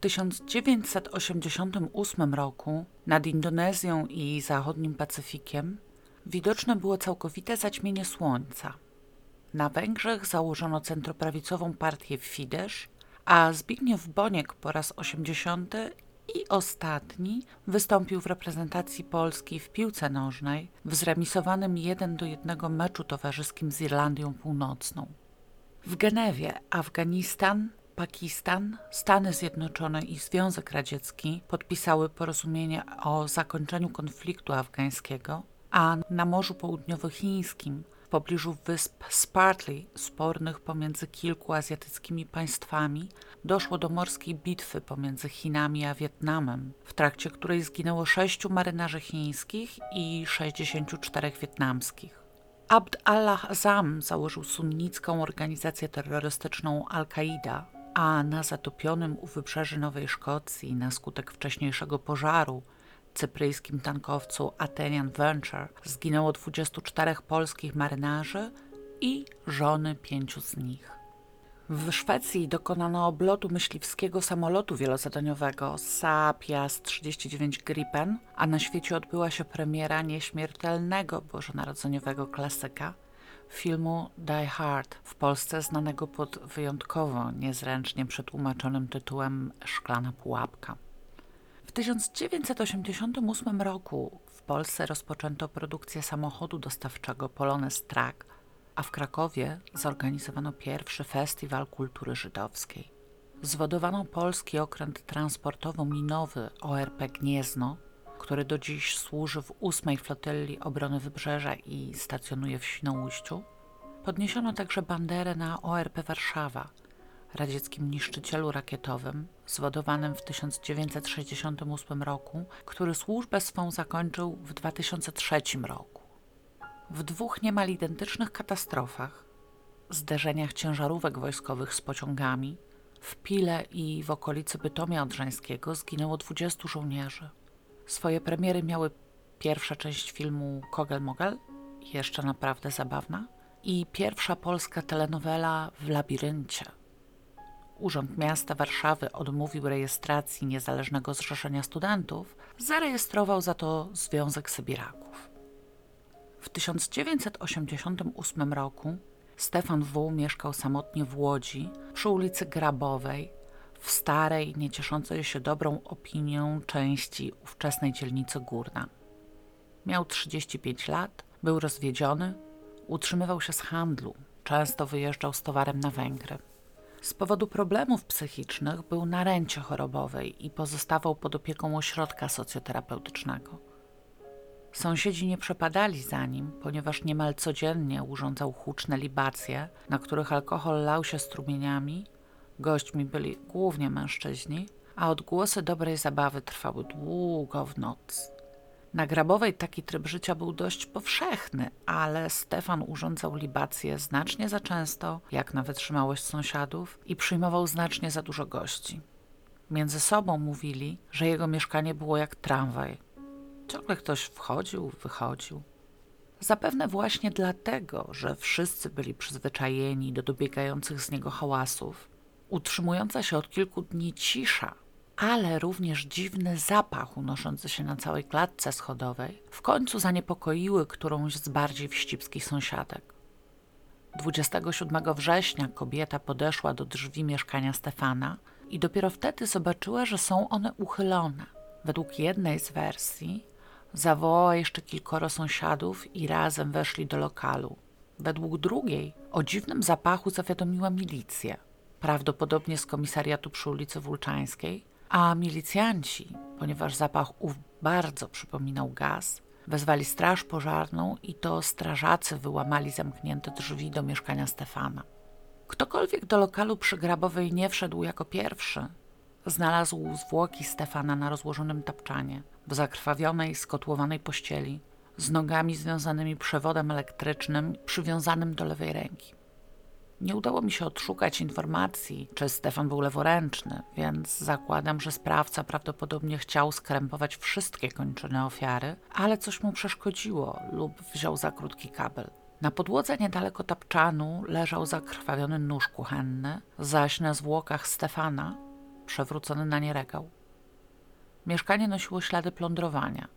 1988 roku nad Indonezją i zachodnim Pacyfikiem widoczne było całkowite zaćmienie słońca. Na Węgrzech założono centroprawicową partię Fidesz, a Zbigniew Boniek po raz 80 i ostatni wystąpił w reprezentacji Polski w piłce nożnej w zremisowanym 1 do 1 meczu towarzyskim z Irlandią Północną. W Genewie Afganistan, Pakistan, Stany Zjednoczone i Związek Radziecki podpisały porozumienie o zakończeniu konfliktu afgańskiego, a na Morzu Południowochińskim w pobliżu wysp Spartley, spornych pomiędzy kilku azjatyckimi państwami, doszło do morskiej bitwy pomiędzy Chinami a Wietnamem, w trakcie której zginęło sześciu marynarzy chińskich i 64 wietnamskich. Abd Allah Azam założył sunnicką organizację terrorystyczną Al-Kaida, a na zatopionym u wybrzeży Nowej Szkocji na skutek wcześniejszego pożaru cypryjskim tankowcu Athenian Venture zginęło 24 polskich marynarzy i żony pięciu z nich. W Szwecji dokonano oblotu myśliwskiego samolotu wielozadaniowego Saab Jas 39 Gripen, a na świecie odbyła się premiera nieśmiertelnego bożonarodzeniowego klasyka filmu Die Hard, w Polsce znanego pod wyjątkowo niezręcznie przetłumaczonym tytułem Szklana pułapka. W 1988 roku w Polsce rozpoczęto produkcję samochodu dostawczego Polones Truck, a w Krakowie zorganizowano pierwszy festiwal kultury żydowskiej. Zwodowano polski okręt transportowo-minowy ORP Gniezno, który do dziś służy w ósmej flotyli obrony Wybrzeża i stacjonuje w Świnoujściu. Podniesiono także banderę na ORP Warszawa – radzieckim niszczycielu rakietowym, zwodowanym w 1968 roku, który służbę swą zakończył w 2003 roku. W dwóch niemal identycznych katastrofach, zderzeniach ciężarówek wojskowych z pociągami, w Pile i w okolicy Bytomia Odrzańskiego zginęło 20 żołnierzy. Swoje premiery miały pierwsza część filmu Kogel Mogel, jeszcze naprawdę zabawna, i pierwsza polska telenowela w labiryncie – Urząd Miasta Warszawy odmówił rejestracji Niezależnego Zrzeszenia Studentów, zarejestrował za to Związek Sybiraków. W 1988 roku Stefan W. mieszkał samotnie w Łodzi przy ulicy Grabowej, w starej, niecieszącej się dobrą opinią części ówczesnej dzielnicy Górna. Miał 35 lat, był rozwiedziony, utrzymywał się z handlu, często wyjeżdżał z towarem na Węgry. Z powodu problemów psychicznych był na rencie chorobowej i pozostawał pod opieką ośrodka socjoterapeutycznego. Sąsiedzi nie przepadali za nim, ponieważ niemal codziennie urządzał huczne libacje, na których alkohol lał się strumieniami. Gośćmi byli głównie mężczyźni, a odgłosy dobrej zabawy trwały długo w noc. Na Grabowej taki tryb życia był dość powszechny, ale Stefan urządzał libacje znacznie za często, jak na wytrzymałość sąsiadów, i przyjmował znacznie za dużo gości. Między sobą mówili, że jego mieszkanie było jak tramwaj. Ciągle ktoś wchodził, wychodził. Zapewne właśnie dlatego, że wszyscy byli przyzwyczajeni do dobiegających z niego hałasów, utrzymująca się od kilku dni cisza ale również dziwny zapach unoszący się na całej klatce schodowej w końcu zaniepokoiły którąś z bardziej wścibskich sąsiadek. 27 września kobieta podeszła do drzwi mieszkania Stefana i dopiero wtedy zobaczyła, że są one uchylone. Według jednej z wersji zawołała jeszcze kilkoro sąsiadów i razem weszli do lokalu. Według drugiej o dziwnym zapachu zawiadomiła milicję, prawdopodobnie z komisariatu przy ulicy Wulczańskiej, a milicjanci, ponieważ zapach ów bardzo przypominał gaz, wezwali straż pożarną i to strażacy wyłamali zamknięte drzwi do mieszkania Stefana. Ktokolwiek do lokalu przy Grabowej nie wszedł jako pierwszy, znalazł zwłoki Stefana na rozłożonym tapczanie, w zakrwawionej, skotłowanej pościeli, z nogami związanymi przewodem elektrycznym przywiązanym do lewej ręki. Nie udało mi się odszukać informacji, czy Stefan był leworęczny, więc zakładam, że sprawca prawdopodobnie chciał skrępować wszystkie kończyny ofiary, ale coś mu przeszkodziło lub wziął za krótki kabel. Na podłodze niedaleko tapczanu leżał zakrwawiony nóż kuchenny, zaś na zwłokach Stefana przewrócony na nie regał. Mieszkanie nosiło ślady plądrowania.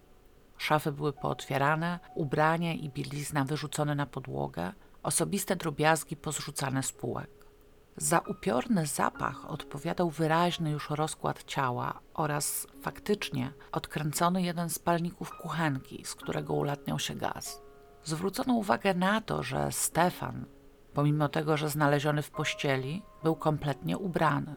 Szafy były pootwierane, ubrania i bielizna wyrzucone na podłogę, osobiste drobiazgi pozrzucane z półek. Za upiorny zapach odpowiadał wyraźny już rozkład ciała oraz faktycznie odkręcony jeden z palników kuchenki, z którego ulatniał się gaz. Zwrócono uwagę na to, że Stefan, pomimo tego, że znaleziony w pościeli, był kompletnie ubrany.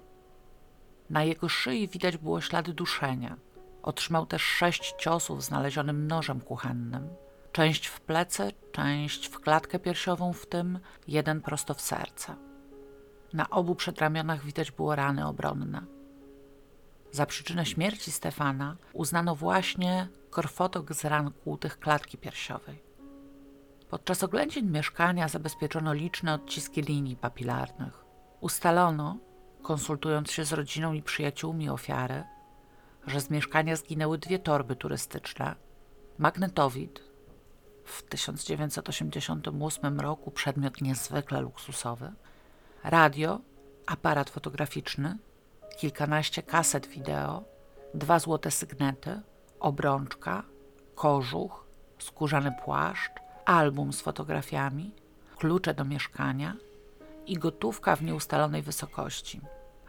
Na jego szyi widać było ślady duszenia. Otrzymał też sześć ciosów znalezionym nożem kuchennym. Część w plecy, część w klatkę piersiową, w tym jeden prosto w serce. Na obu przedramionach widać było rany obronne. Za przyczynę śmierci Stefana uznano właśnie korfotok z ran kłutych klatki piersiowej. Podczas oględzin mieszkania zabezpieczono liczne odciski linii papilarnych. Ustalono, konsultując się z rodziną i przyjaciółmi ofiary, że z mieszkania zginęły dwie torby turystyczne, magnetowid, w 1988 roku przedmiot niezwykle luksusowy, radio, aparat fotograficzny, kilkanaście kaset wideo, dwa złote sygnety, obrączka, kożuch, skórzany płaszcz, album z fotografiami, klucze do mieszkania i gotówka w nieustalonej wysokości.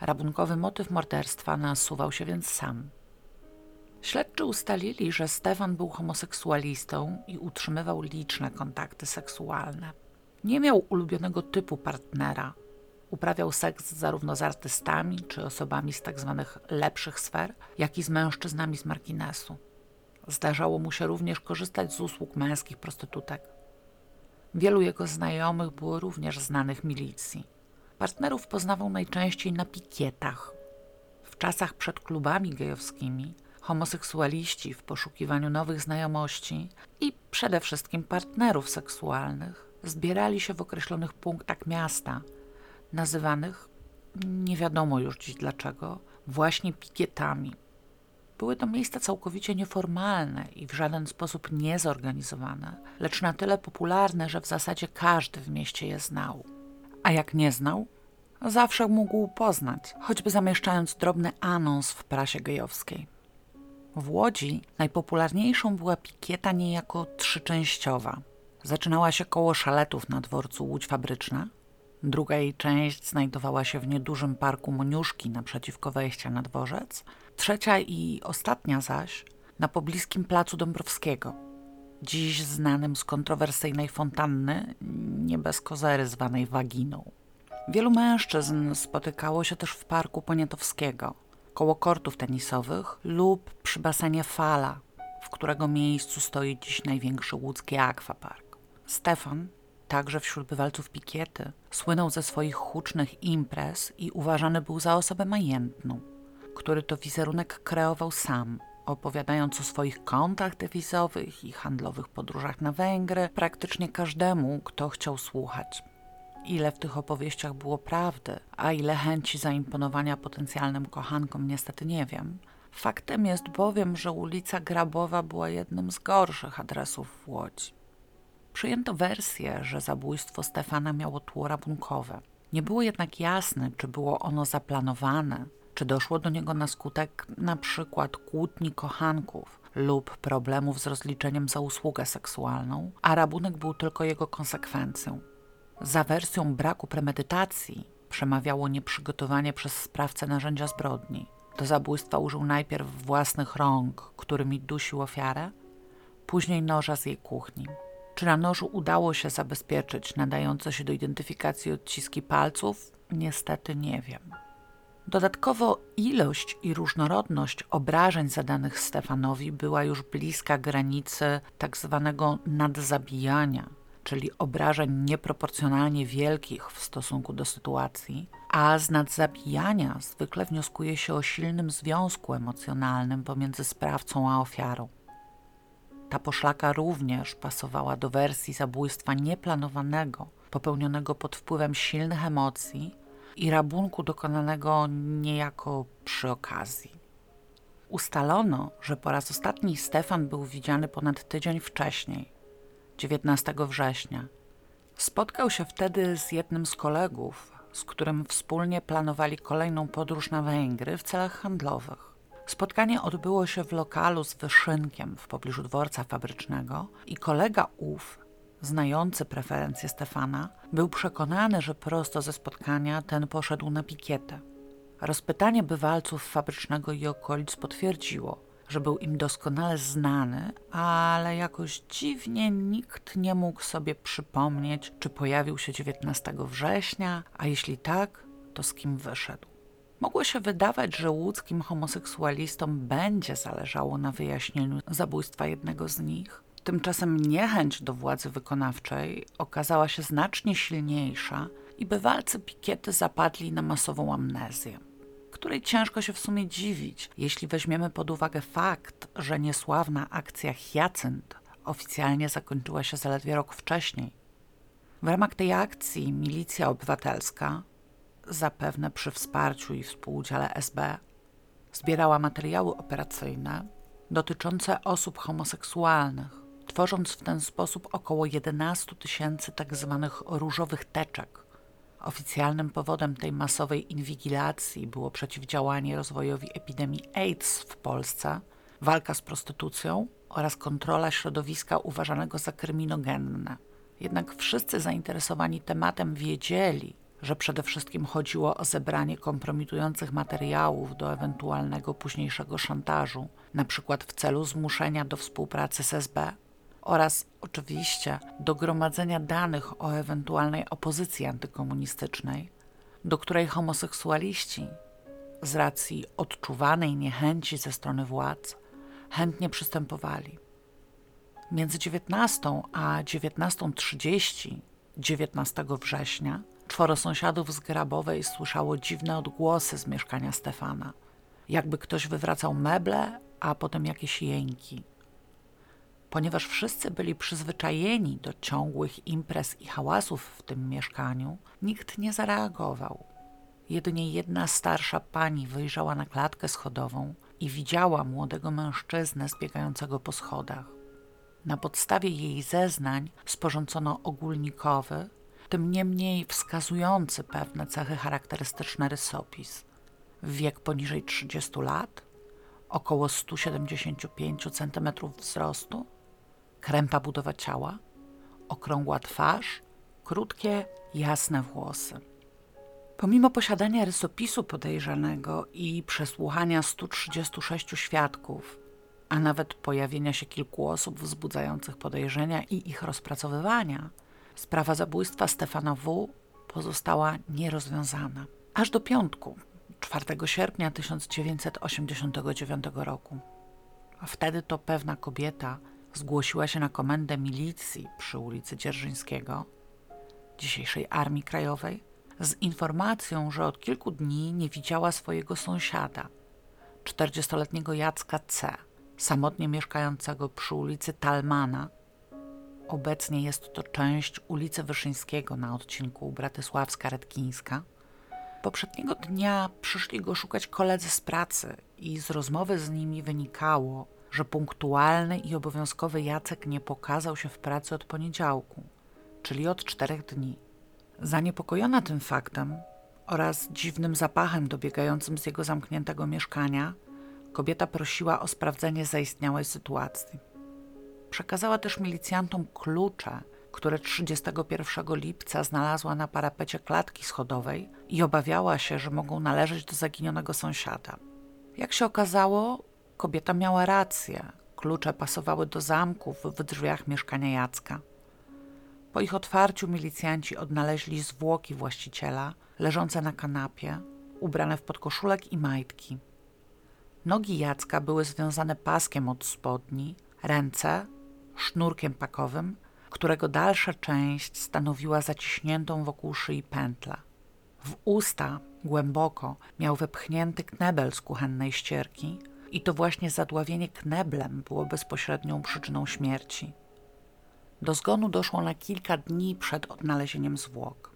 Rabunkowy motyw morderstwa nasuwał się więc sam. Śledczy ustalili, że Stefan był homoseksualistą i utrzymywał liczne kontakty seksualne. Nie miał ulubionego typu partnera. Uprawiał seks zarówno z artystami czy osobami z tzw. Tak lepszych sfer, jak i z mężczyznami z marginesu. Zdarzało mu się również korzystać z usług męskich prostytutek. Wielu jego znajomych było również znanych milicji. Partnerów poznawał najczęściej na pikietach. W czasach przed klubami gejowskimi homoseksualiści w poszukiwaniu nowych znajomości i przede wszystkim partnerów seksualnych zbierali się w określonych punktach miasta, nazywanych, nie wiadomo już dziś dlaczego, właśnie pikietami. Były to miejsca całkowicie nieformalne i w żaden sposób niezorganizowane, lecz na tyle popularne, że w zasadzie każdy w mieście je znał. A jak nie znał, zawsze mógł poznać, choćby zamieszczając drobny anons w prasie gejowskiej. W Łodzi najpopularniejszą była pikieta niejako trzyczęściowa. Zaczynała się koło szaletów na dworcu Łódź Fabryczna. Druga jej część znajdowała się w niedużym parku Moniuszki naprzeciwko wejścia na dworzec. Trzecia i ostatnia zaś na pobliskim placu Dąbrowskiego, dziś znanym z kontrowersyjnej fontanny, nie bez kozery zwanej waginą. Wielu mężczyzn spotykało się też w parku Poniatowskiego – koło kortów tenisowych lub przy basenie Fala, w którego miejscu stoi dziś największy łódzki akwapark. Stefan, także wśród bywalców pikiety, słynął ze swoich hucznych imprez i uważany był za osobę majętną, który to wizerunek kreował sam, opowiadając o swoich kontach dewizowych i handlowych podróżach na Węgry praktycznie każdemu, kto chciał słuchać ile w tych opowieściach było prawdy, a ile chęci zaimponowania potencjalnym kochankom, niestety nie wiem. Faktem jest bowiem, że ulica Grabowa była jednym z gorszych adresów w Łodzi. Przyjęto wersję, że zabójstwo Stefana miało tło rabunkowe. Nie było jednak jasne, czy było ono zaplanowane, czy doszło do niego na skutek na przykład kłótni kochanków lub problemów z rozliczeniem za usługę seksualną, a rabunek był tylko jego konsekwencją. Za wersją braku premedytacji przemawiało nieprzygotowanie przez sprawcę narzędzia zbrodni. Do zabójstwa użył najpierw własnych rąk, którymi dusił ofiarę, później noża z jej kuchni. Czy na nożu udało się zabezpieczyć nadające się do identyfikacji odciski palców? Niestety nie wiem. Dodatkowo ilość i różnorodność obrażeń zadanych Stefanowi była już bliska granicy tak zwanego nadzabijania, czyli obrażeń nieproporcjonalnie wielkich w stosunku do sytuacji, a z nadzabijania zwykle wnioskuje się o silnym związku emocjonalnym pomiędzy sprawcą a ofiarą. Ta poszlaka również pasowała do wersji zabójstwa nieplanowanego, popełnionego pod wpływem silnych emocji i rabunku dokonanego niejako przy okazji. Ustalono, że po raz ostatni Stefan był widziany ponad tydzień wcześniej, 19 września. Spotkał się wtedy z jednym z kolegów, z którym wspólnie planowali kolejną podróż na Węgry w celach handlowych. Spotkanie odbyło się w lokalu z wyszynkiem w pobliżu dworca fabrycznego i kolega ów, znający preferencje Stefana, był przekonany, że prosto ze spotkania ten poszedł na pikietę. Rozpytanie bywalców fabrycznego i okolic potwierdziło, że był im doskonale znany, ale jakoś dziwnie nikt nie mógł sobie przypomnieć, czy pojawił się 19 września, a jeśli tak, to z kim wyszedł. Mogło się wydawać, że łódzkim homoseksualistom będzie zależało na wyjaśnieniu zabójstwa jednego z nich. Tymczasem niechęć do władzy wykonawczej okazała się znacznie silniejsza i bywalcy pikiety zapadli na masową amnezję której ciężko się w sumie dziwić, jeśli weźmiemy pod uwagę fakt, że niesławna akcja Hyacynt oficjalnie zakończyła się zaledwie rok wcześniej. W ramach tej akcji milicja obywatelska, zapewne przy wsparciu i współudziale SB, zbierała materiały operacyjne dotyczące osób homoseksualnych, tworząc w ten sposób około 11 tysięcy tzw. Tak różowych teczek, Oficjalnym powodem tej masowej inwigilacji było przeciwdziałanie rozwojowi epidemii AIDS w Polsce, walka z prostytucją oraz kontrola środowiska uważanego za kryminogenne. Jednak wszyscy zainteresowani tematem wiedzieli, że przede wszystkim chodziło o zebranie kompromitujących materiałów do ewentualnego późniejszego szantażu, przykład w celu zmuszenia do współpracy z SB oraz oczywiście do gromadzenia danych o ewentualnej opozycji antykomunistycznej, do której homoseksualiści z racji odczuwanej niechęci ze strony władz chętnie przystępowali. Między 19 a 19.30 19 września czworo sąsiadów z Grabowej słyszało dziwne odgłosy z mieszkania Stefana, jakby ktoś wywracał meble, a potem jakieś jęki. Ponieważ wszyscy byli przyzwyczajeni do ciągłych imprez i hałasów w tym mieszkaniu, nikt nie zareagował. Jedynie jedna starsza pani wyjrzała na klatkę schodową i widziała młodego mężczyznę zbiegającego po schodach. Na podstawie jej zeznań sporządzono ogólnikowy, tym niemniej wskazujący pewne cechy charakterystyczne rysopis. Wiek poniżej 30 lat, około 175 cm wzrostu, krępa budowa ciała, okrągła twarz, krótkie, jasne włosy. Pomimo posiadania rysopisu podejrzanego i przesłuchania 136 świadków, a nawet pojawienia się kilku osób wzbudzających podejrzenia i ich rozpracowywania, sprawa zabójstwa Stefana W. pozostała nierozwiązana. Aż do piątku, 4 sierpnia 1989 roku. A wtedy to pewna kobieta zgłosiła się na komendę milicji przy ulicy Dzierżyńskiego, dzisiejszej Armii Krajowej, z informacją, że od kilku dni nie widziała swojego sąsiada, 40-letniego Jacka C., samotnie mieszkającego przy ulicy Talmana. Obecnie jest to część ulicy Wyszyńskiego na odcinku Bratysławska-Redkińska. Poprzedniego dnia przyszli go szukać koledzy z pracy i z rozmowy z nimi wynikało, że punktualny i obowiązkowy Jacek nie pokazał się w pracy od poniedziałku, czyli od czterech dni. Zaniepokojona tym faktem oraz dziwnym zapachem dobiegającym z jego zamkniętego mieszkania, kobieta prosiła o sprawdzenie zaistniałej sytuacji. Przekazała też milicjantom klucze, które 31 lipca znalazła na parapecie klatki schodowej i obawiała się, że mogą należeć do zaginionego sąsiada. Jak się okazało, Kobieta miała rację. Klucze pasowały do zamków w drzwiach mieszkania Jacka. Po ich otwarciu milicjanci odnaleźli zwłoki właściciela leżące na kanapie, ubrane w podkoszulek i majtki. Nogi Jacka były związane paskiem od spodni, ręce sznurkiem pakowym, którego dalsza część stanowiła zaciśniętą wokół szyi pętlę. W usta głęboko miał wepchnięty knebel z kuchennej ścierki, i to właśnie zadławienie kneblem było bezpośrednią przyczyną śmierci. Do zgonu doszło na kilka dni przed odnalezieniem zwłok.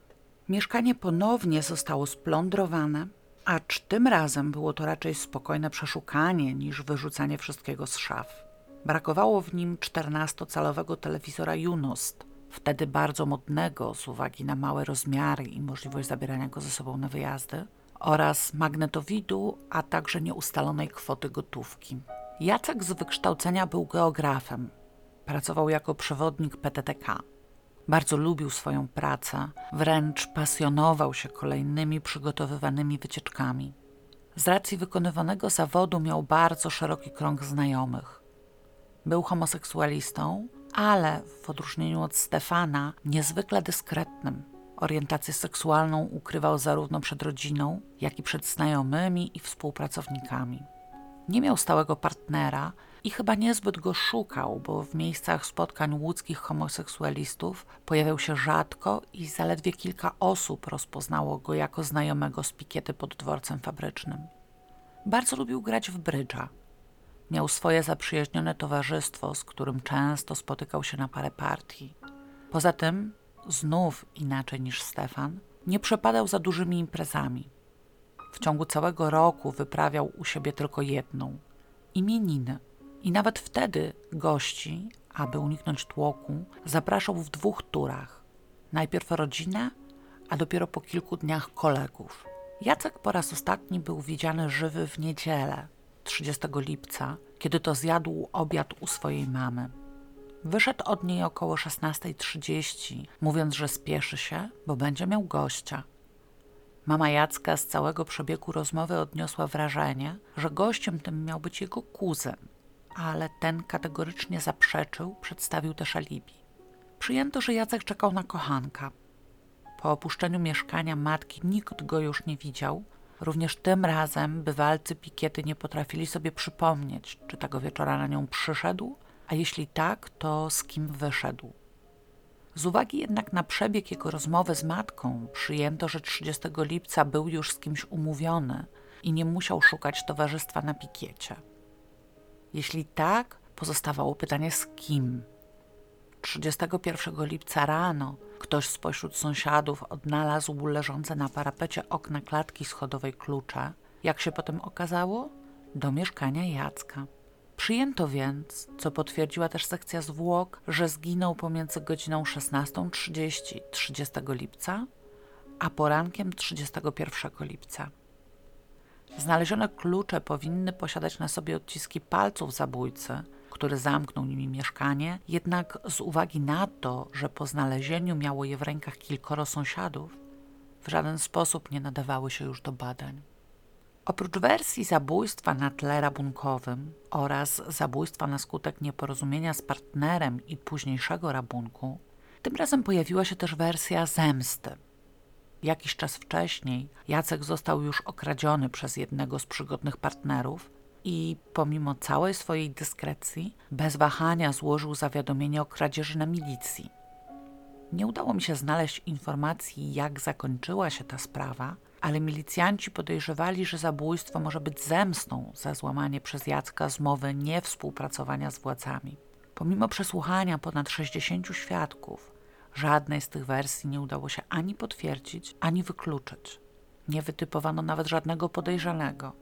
Mieszkanie ponownie zostało splądrowane, acz tym razem było to raczej spokojne przeszukanie niż wyrzucanie wszystkiego z szaf. Brakowało w nim 14-calowego telewizora Junost, wtedy bardzo modnego z uwagi na małe rozmiary i możliwość zabierania go ze sobą na wyjazdy, oraz magnetowidu, a także nieustalonej kwoty gotówki. Jacek z wykształcenia był geografem. Pracował jako przewodnik PTTK. Bardzo lubił swoją pracę, wręcz pasjonował się kolejnymi przygotowywanymi wycieczkami. Z racji wykonywanego zawodu miał bardzo szeroki krąg znajomych. Był homoseksualistą, ale w odróżnieniu od Stefana niezwykle dyskretnym. Orientację seksualną ukrywał zarówno przed rodziną, jak i przed znajomymi i współpracownikami. Nie miał stałego partnera i chyba niezbyt go szukał, bo w miejscach spotkań łódzkich homoseksualistów pojawiał się rzadko i zaledwie kilka osób rozpoznało go jako znajomego z pikiety pod dworcem fabrycznym. Bardzo lubił grać w brydża. Miał swoje zaprzyjaźnione towarzystwo, z którym często spotykał się na parę partii. Poza tym, znów inaczej niż Stefan, nie przepadał za dużymi imprezami. W ciągu całego roku wyprawiał u siebie tylko jedną imieniny. I nawet wtedy gości, aby uniknąć tłoku, zapraszał w dwóch turach. Najpierw rodzinę, a dopiero po kilku dniach kolegów. Jacek po raz ostatni był widziany żywy w niedzielę, 30 lipca, kiedy to zjadł obiad u swojej mamy. Wyszedł od niej około 16.30, mówiąc, że spieszy się, bo będzie miał gościa. Mama Jacka z całego przebiegu rozmowy odniosła wrażenie, że gościem tym miał być jego kuzyn, ale ten kategorycznie zaprzeczył, przedstawił też alibi. Przyjęto, że Jacek czekał na kochanka. Po opuszczeniu mieszkania matki nikt go już nie widział. Również tym razem bywalcy pikiety nie potrafili sobie przypomnieć, czy tego wieczora na nią przyszedł, a jeśli tak, to z kim wyszedł. Z uwagi jednak na przebieg jego rozmowy z matką, przyjęto, że 30 lipca był już z kimś umówiony i nie musiał szukać towarzystwa na pikiecie. Jeśli tak, pozostawało pytanie z kim. 31 lipca rano ktoś spośród sąsiadów odnalazł leżące na parapecie okna klatki schodowej klucze, jak się potem okazało, do mieszkania Jacka. Przyjęto więc, co potwierdziła też sekcja zwłok, że zginął pomiędzy godziną 16.30 30 lipca, a porankiem 31 lipca. Znalezione klucze powinny posiadać na sobie odciski palców zabójcy, który zamknął nimi mieszkanie, jednak z uwagi na to, że po znalezieniu miało je w rękach kilkoro sąsiadów, w żaden sposób nie nadawały się już do badań. Oprócz wersji zabójstwa na tle rabunkowym oraz zabójstwa na skutek nieporozumienia z partnerem i późniejszego rabunku, tym razem pojawiła się też wersja zemsty. Jakiś czas wcześniej Jacek został już okradziony przez jednego z przygodnych partnerów i pomimo całej swojej dyskrecji, bez wahania złożył zawiadomienie o kradzieży na milicji. Nie udało mi się znaleźć informacji, jak zakończyła się ta sprawa, ale milicjanci podejrzewali, że zabójstwo może być zemstą za złamanie przez Jacka zmowy niewspółpracowania z władzami. Pomimo przesłuchania ponad 60 świadków, żadnej z tych wersji nie udało się ani potwierdzić, ani wykluczyć. Nie wytypowano nawet żadnego podejrzanego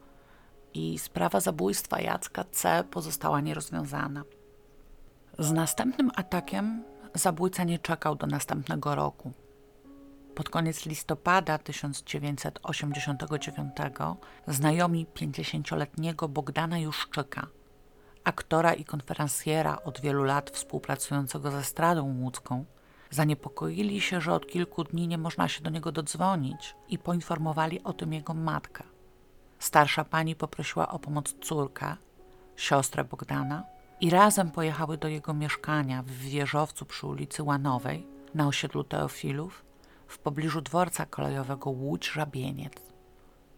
i sprawa zabójstwa Jacka C pozostała nierozwiązana. Z następnym atakiem zabójca nie czekał do następnego roku. Pod koniec listopada 1989 znajomi 50-letniego Bogdana Juszczyka, aktora i konferencjera od wielu lat współpracującego ze Stradą Łódzką, zaniepokoili się, że od kilku dni nie można się do niego dodzwonić i poinformowali o tym jego matkę. Starsza pani poprosiła o pomoc córkę, siostrę Bogdana i razem pojechały do jego mieszkania w wieżowcu przy ulicy Łanowej na osiedlu Teofilów w pobliżu dworca kolejowego Łódź-Żabieniec.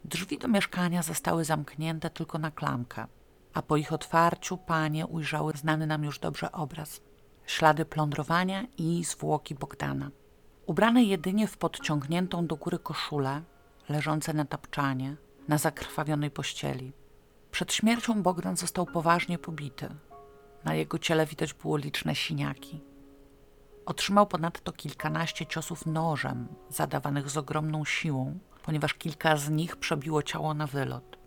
Drzwi do mieszkania zostały zamknięte tylko na klamkę, a po ich otwarciu panie ujrzały znany nam już dobrze obraz. Ślady plądrowania i zwłoki Bogdana. Ubrane jedynie w podciągniętą do góry koszulę, leżące na tapczanie, na zakrwawionej pościeli. Przed śmiercią Bogdan został poważnie pobity. Na jego ciele widać było liczne siniaki. Otrzymał ponadto kilkanaście ciosów nożem, zadawanych z ogromną siłą, ponieważ kilka z nich przebiło ciało na wylot.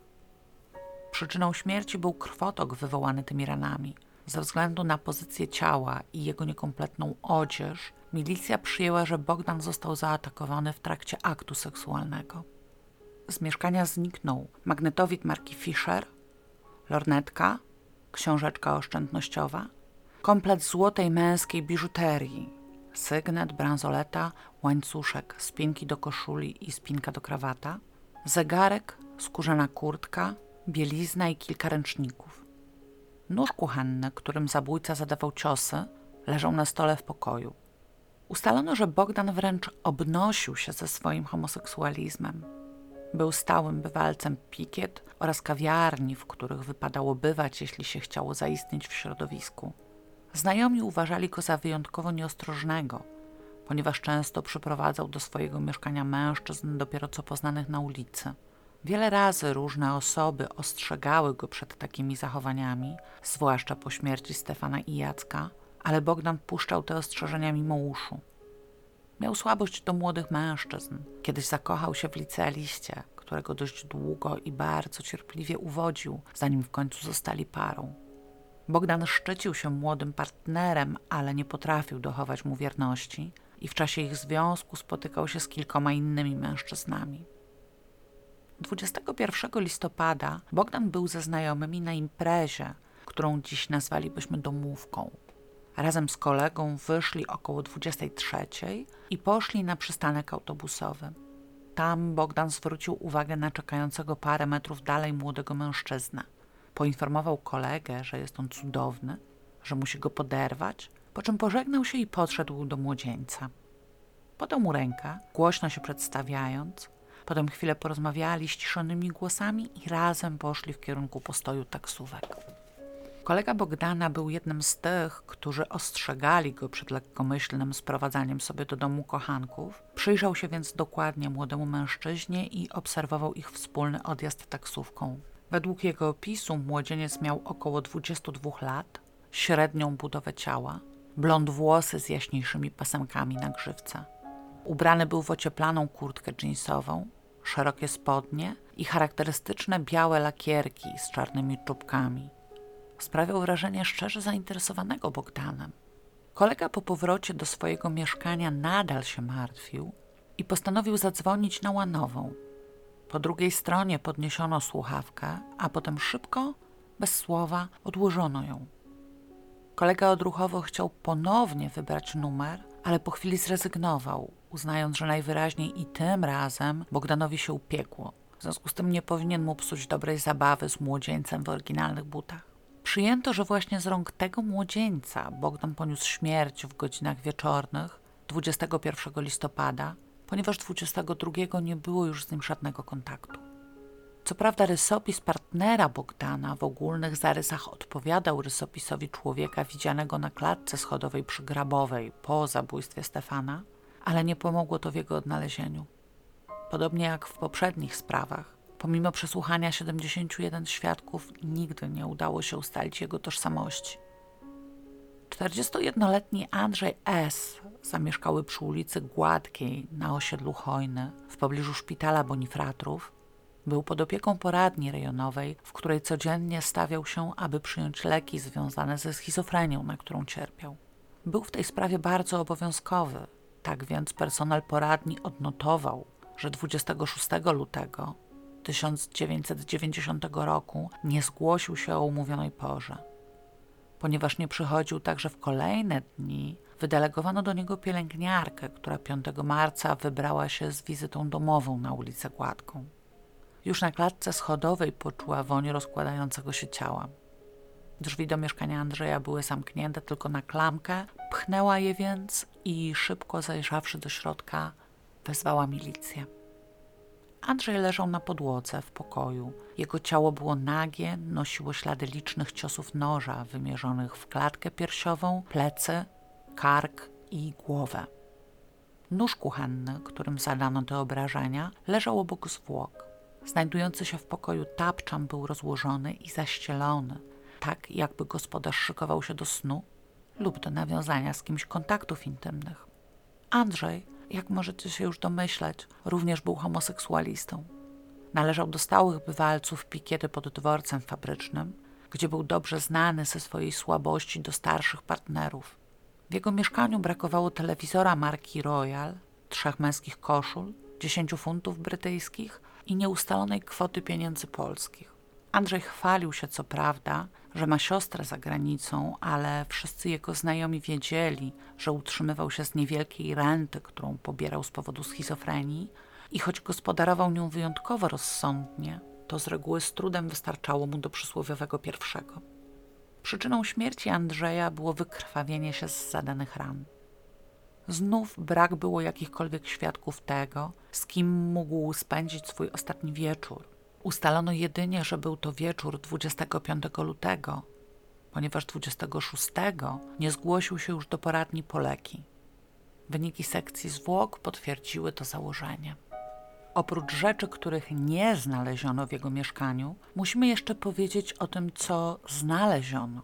Przyczyną śmierci był krwotok wywołany tymi ranami, Ze względu na pozycję ciała i jego niekompletną odzież, milicja przyjęła, że Bogdan został zaatakowany w trakcie aktu seksualnego. Z mieszkania zniknął magnetowid marki Fischer, lornetka, książeczka oszczędnościowa, komplet złotej męskiej biżuterii, sygnet, bransoleta, łańcuszek, spinki do koszuli i spinka do krawata, zegarek, skórzana kurtka, bielizna i kilka ręczników. Nóż kuchenny, którym zabójca zadawał ciosy, leżał na stole w pokoju. Ustalono, że Bogdan wręcz obnosił się ze swoim homoseksualizmem. Był stałym bywalcem pikiet oraz kawiarni, w których wypadało bywać, jeśli się chciało zaistnieć w środowisku. Znajomi uważali go za wyjątkowo nieostrożnego, ponieważ często przyprowadzał do swojego mieszkania mężczyzn dopiero co poznanych na ulicy. Wiele razy różne osoby ostrzegały go przed takimi zachowaniami, zwłaszcza po śmierci Stefana i Jacka, ale Bogdan puszczał te ostrzeżenia mimo uszu. Miał słabość do młodych mężczyzn. Kiedyś zakochał się w licealiście, którego dość długo i bardzo cierpliwie uwodził, zanim w końcu zostali parą. Bogdan szczycił się młodym partnerem, ale nie potrafił dochować mu wierności i w czasie ich związku spotykał się z kilkoma innymi mężczyznami. 21 listopada Bogdan był ze znajomymi na imprezie, którą dziś nazwalibyśmy domówką. Razem z kolegą wyszli około 23 i poszli na przystanek autobusowy. Tam Bogdan zwrócił uwagę na czekającego parę metrów dalej młodego mężczyznę. Poinformował kolegę, że jest on cudowny, że musi go poderwać, po czym pożegnał się i podszedł do młodzieńca. Podał mu rękę, głośno się przedstawiając, potem chwilę porozmawiali ściszonymi głosami i razem poszli w kierunku postoju taksówek. Kolega Bogdana był jednym z tych, którzy ostrzegali go przed lekkomyślnym sprowadzaniem sobie do domu kochanków. Przyjrzał się więc dokładnie młodemu mężczyźnie i obserwował ich wspólny odjazd taksówką. Według jego opisu młodzieniec miał około 22 lat, średnią budowę ciała, blond włosy z jaśniejszymi pasemkami na grzywce. Ubrany był w ocieplaną kurtkę jeansową, szerokie spodnie i charakterystyczne białe lakierki z czarnymi czubkami. Sprawiał wrażenie szczerze zainteresowanego Bogdanem. Kolega po powrocie do swojego mieszkania nadal się martwił i postanowił zadzwonić na łanową. Po drugiej stronie podniesiono słuchawkę, a potem szybko, bez słowa, odłożono ją. Kolega odruchowo chciał ponownie wybrać numer, ale po chwili zrezygnował, uznając, że najwyraźniej i tym razem Bogdanowi się upiekło. W związku z tym nie powinien mu psuć dobrej zabawy z młodzieńcem w oryginalnych butach. Przyjęto, że właśnie z rąk tego młodzieńca Bogdan poniósł śmierć w godzinach wieczornych 21 listopada, ponieważ 22 nie było już z nim żadnego kontaktu. Co prawda rysopis partnera Bogdana w ogólnych zarysach odpowiadał rysopisowi człowieka widzianego na klatce schodowej przy Grabowej po zabójstwie Stefana, ale nie pomogło to w jego odnalezieniu. Podobnie jak w poprzednich sprawach, pomimo przesłuchania 71 świadków, nigdy nie udało się ustalić jego tożsamości. 41-letni Andrzej S. zamieszkały przy ulicy Gładkiej na osiedlu Hojny w pobliżu szpitala Bonifratrów. Był pod opieką poradni rejonowej, w której codziennie stawiał się, aby przyjąć leki związane ze schizofrenią, na którą cierpiał. Był w tej sprawie bardzo obowiązkowy, tak więc personel poradni odnotował, że 26 lutego 1990 roku nie zgłosił się o umówionej porze. Ponieważ nie przychodził także w kolejne dni, wydelegowano do niego pielęgniarkę, która 5 marca wybrała się z wizytą domową na ulicę Gładką. Już na klatce schodowej poczuła woń rozkładającego się ciała. Drzwi do mieszkania Andrzeja były zamknięte tylko na klamkę, pchnęła je więc i szybko zajrzawszy do środka, wezwała milicję. Andrzej leżał na podłodze w pokoju. Jego ciało było nagie, nosiło ślady licznych ciosów noża wymierzonych w klatkę piersiową, plecy, kark i głowę. Nóż kuchenny, którym zadano te obrażenia, leżał obok zwłok. Znajdujący się w pokoju tapczan był rozłożony i zaścielony, tak jakby gospodarz szykował się do snu lub do nawiązania z kimś kontaktów intymnych. Andrzej, jak możecie się już domyśleć, również był homoseksualistą. Należał do stałych bywalców pikiety pod dworcem fabrycznym, gdzie był dobrze znany ze swojej słabości do starszych partnerów. W jego mieszkaniu brakowało telewizora marki Royal, trzech męskich koszul, 10 funtów brytyjskich i nieustalonej kwoty pieniędzy polskich. Andrzej chwalił się co prawda, że ma siostrę za granicą, ale wszyscy jego znajomi wiedzieli, że utrzymywał się z niewielkiej renty, którą pobierał z powodu schizofrenii i choć gospodarował nią wyjątkowo rozsądnie, to z reguły z trudem wystarczało mu do przysłowiowego pierwszego. Przyczyną śmierci Andrzeja było wykrwawienie się z zadanych ran. Znów brak było jakichkolwiek świadków tego, z kim mógł spędzić swój ostatni wieczór. Ustalono jedynie, że był to wieczór 25 lutego, ponieważ 26 nie zgłosił się już do poradni po leki. Wyniki sekcji zwłok potwierdziły to założenie. Oprócz rzeczy, których nie znaleziono w jego mieszkaniu, musimy jeszcze powiedzieć o tym, co znaleziono.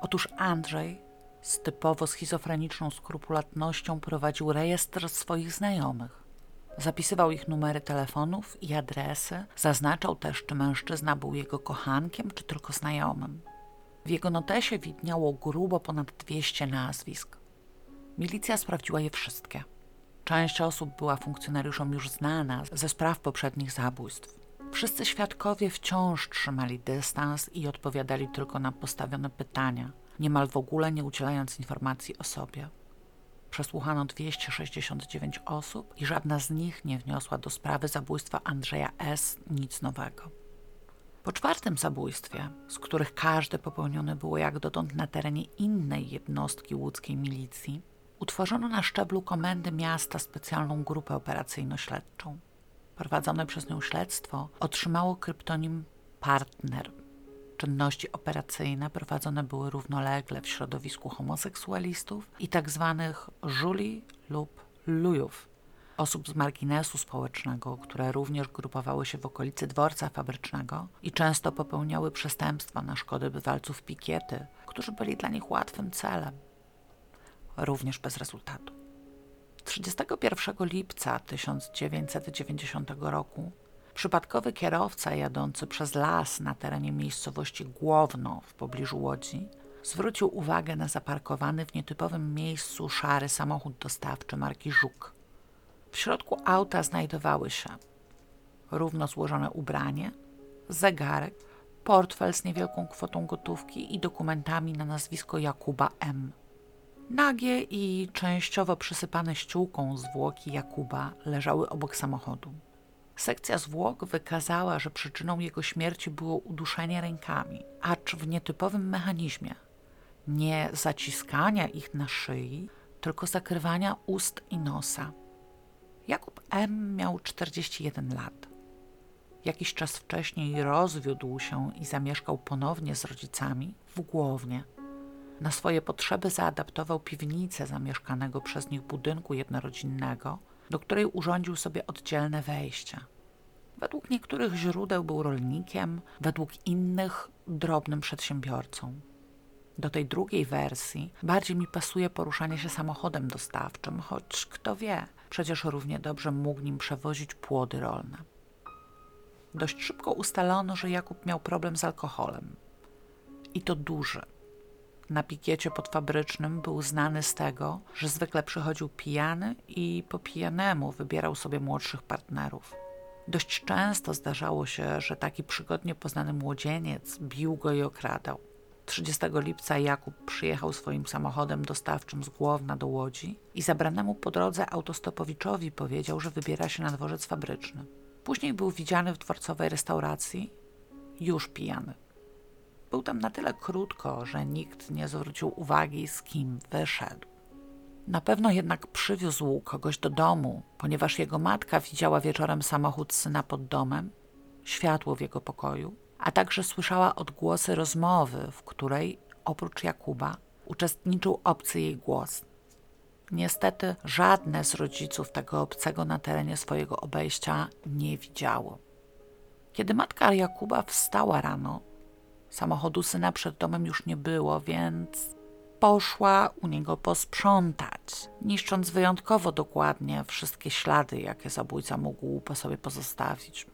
Otóż Andrzej z typowo schizofreniczną skrupulatnością prowadził rejestr swoich znajomych. Zapisywał ich numery telefonów i adresy, zaznaczał też, czy mężczyzna był jego kochankiem, czy tylko znajomym. W jego notesie widniało grubo ponad 200 nazwisk. Milicja sprawdziła je wszystkie. Część osób była funkcjonariuszom już znana ze spraw poprzednich zabójstw. Wszyscy świadkowie wciąż trzymali dystans i odpowiadali tylko na postawione pytania, niemal w ogóle nie udzielając informacji o sobie. Przesłuchano 269 osób i żadna z nich nie wniosła do sprawy zabójstwa Andrzeja S. nic nowego. Po czwartym zabójstwie, z których każde popełnione było jak dotąd na terenie innej jednostki łódzkiej milicji, utworzono na szczeblu komendy miasta specjalną grupę operacyjno-śledczą. Prowadzone przez nią śledztwo otrzymało kryptonim Partner. Czynności operacyjne prowadzone były równolegle w środowisku homoseksualistów i tzw. Tak żuli lub lujów, osób z marginesu społecznego, które również grupowały się w okolicy dworca fabrycznego i często popełniały przestępstwa na szkodę bywalców pikiety, którzy byli dla nich łatwym celem również bez rezultatu. 31 lipca 1990 roku przypadkowy kierowca jadący przez las na terenie miejscowości Głowno w pobliżu Łodzi zwrócił uwagę na zaparkowany w nietypowym miejscu szary samochód dostawczy marki Żuk. W środku auta znajdowały się równo złożone ubranie, zegarek, portfel z niewielką kwotą gotówki i dokumentami na nazwisko Jakuba M. Nagie i częściowo przysypane ściółką zwłoki Jakuba leżały obok samochodu. Sekcja zwłok wykazała, że przyczyną jego śmierci było uduszenie rękami, acz w nietypowym mechanizmie. Nie zaciskania ich na szyi, tylko zakrywania ust i nosa. Jakub M. miał 41 lat. Jakiś czas wcześniej rozwiódł się i zamieszkał ponownie z rodzicami w Głownie – na swoje potrzeby zaadaptował piwnicę zamieszkanego przez nich budynku jednorodzinnego, do której urządził sobie oddzielne wejście. Według niektórych źródeł był rolnikiem, według innych drobnym przedsiębiorcą. Do tej drugiej wersji bardziej mi pasuje poruszanie się samochodem dostawczym, choć kto wie, przecież równie dobrze mógł nim przewozić płody rolne. Dość szybko ustalono, że Jakub miał problem z alkoholem. I to duży na pikiecie podfabrycznym był znany z tego, że zwykle przychodził pijany i po pijanemu wybierał sobie młodszych partnerów. Dość często zdarzało się, że taki przygodnie poznany młodzieniec bił go i okradał. 30 lipca Jakub przyjechał swoim samochodem dostawczym z Głowna do Łodzi i zabranemu po drodze autostopowiczowi powiedział, że wybiera się na dworzec fabryczny. Później był widziany w dworcowej restauracji, już pijany. Był tam na tyle krótko, że nikt nie zwrócił uwagi, z kim wyszedł. Na pewno jednak przywiózł kogoś do domu, ponieważ jego matka widziała wieczorem samochód syna pod domem, światło w jego pokoju, a także słyszała odgłosy rozmowy, w której oprócz Jakuba uczestniczył obcy jej głos. Niestety żadne z rodziców tego obcego na terenie swojego obejścia nie widziało. Kiedy matka Jakuba wstała rano, Samochodu syna przed domem już nie było, więc poszła u niego posprzątać, niszcząc wyjątkowo dokładnie wszystkie ślady, jakie zabójca mógł po sobie pozostawić.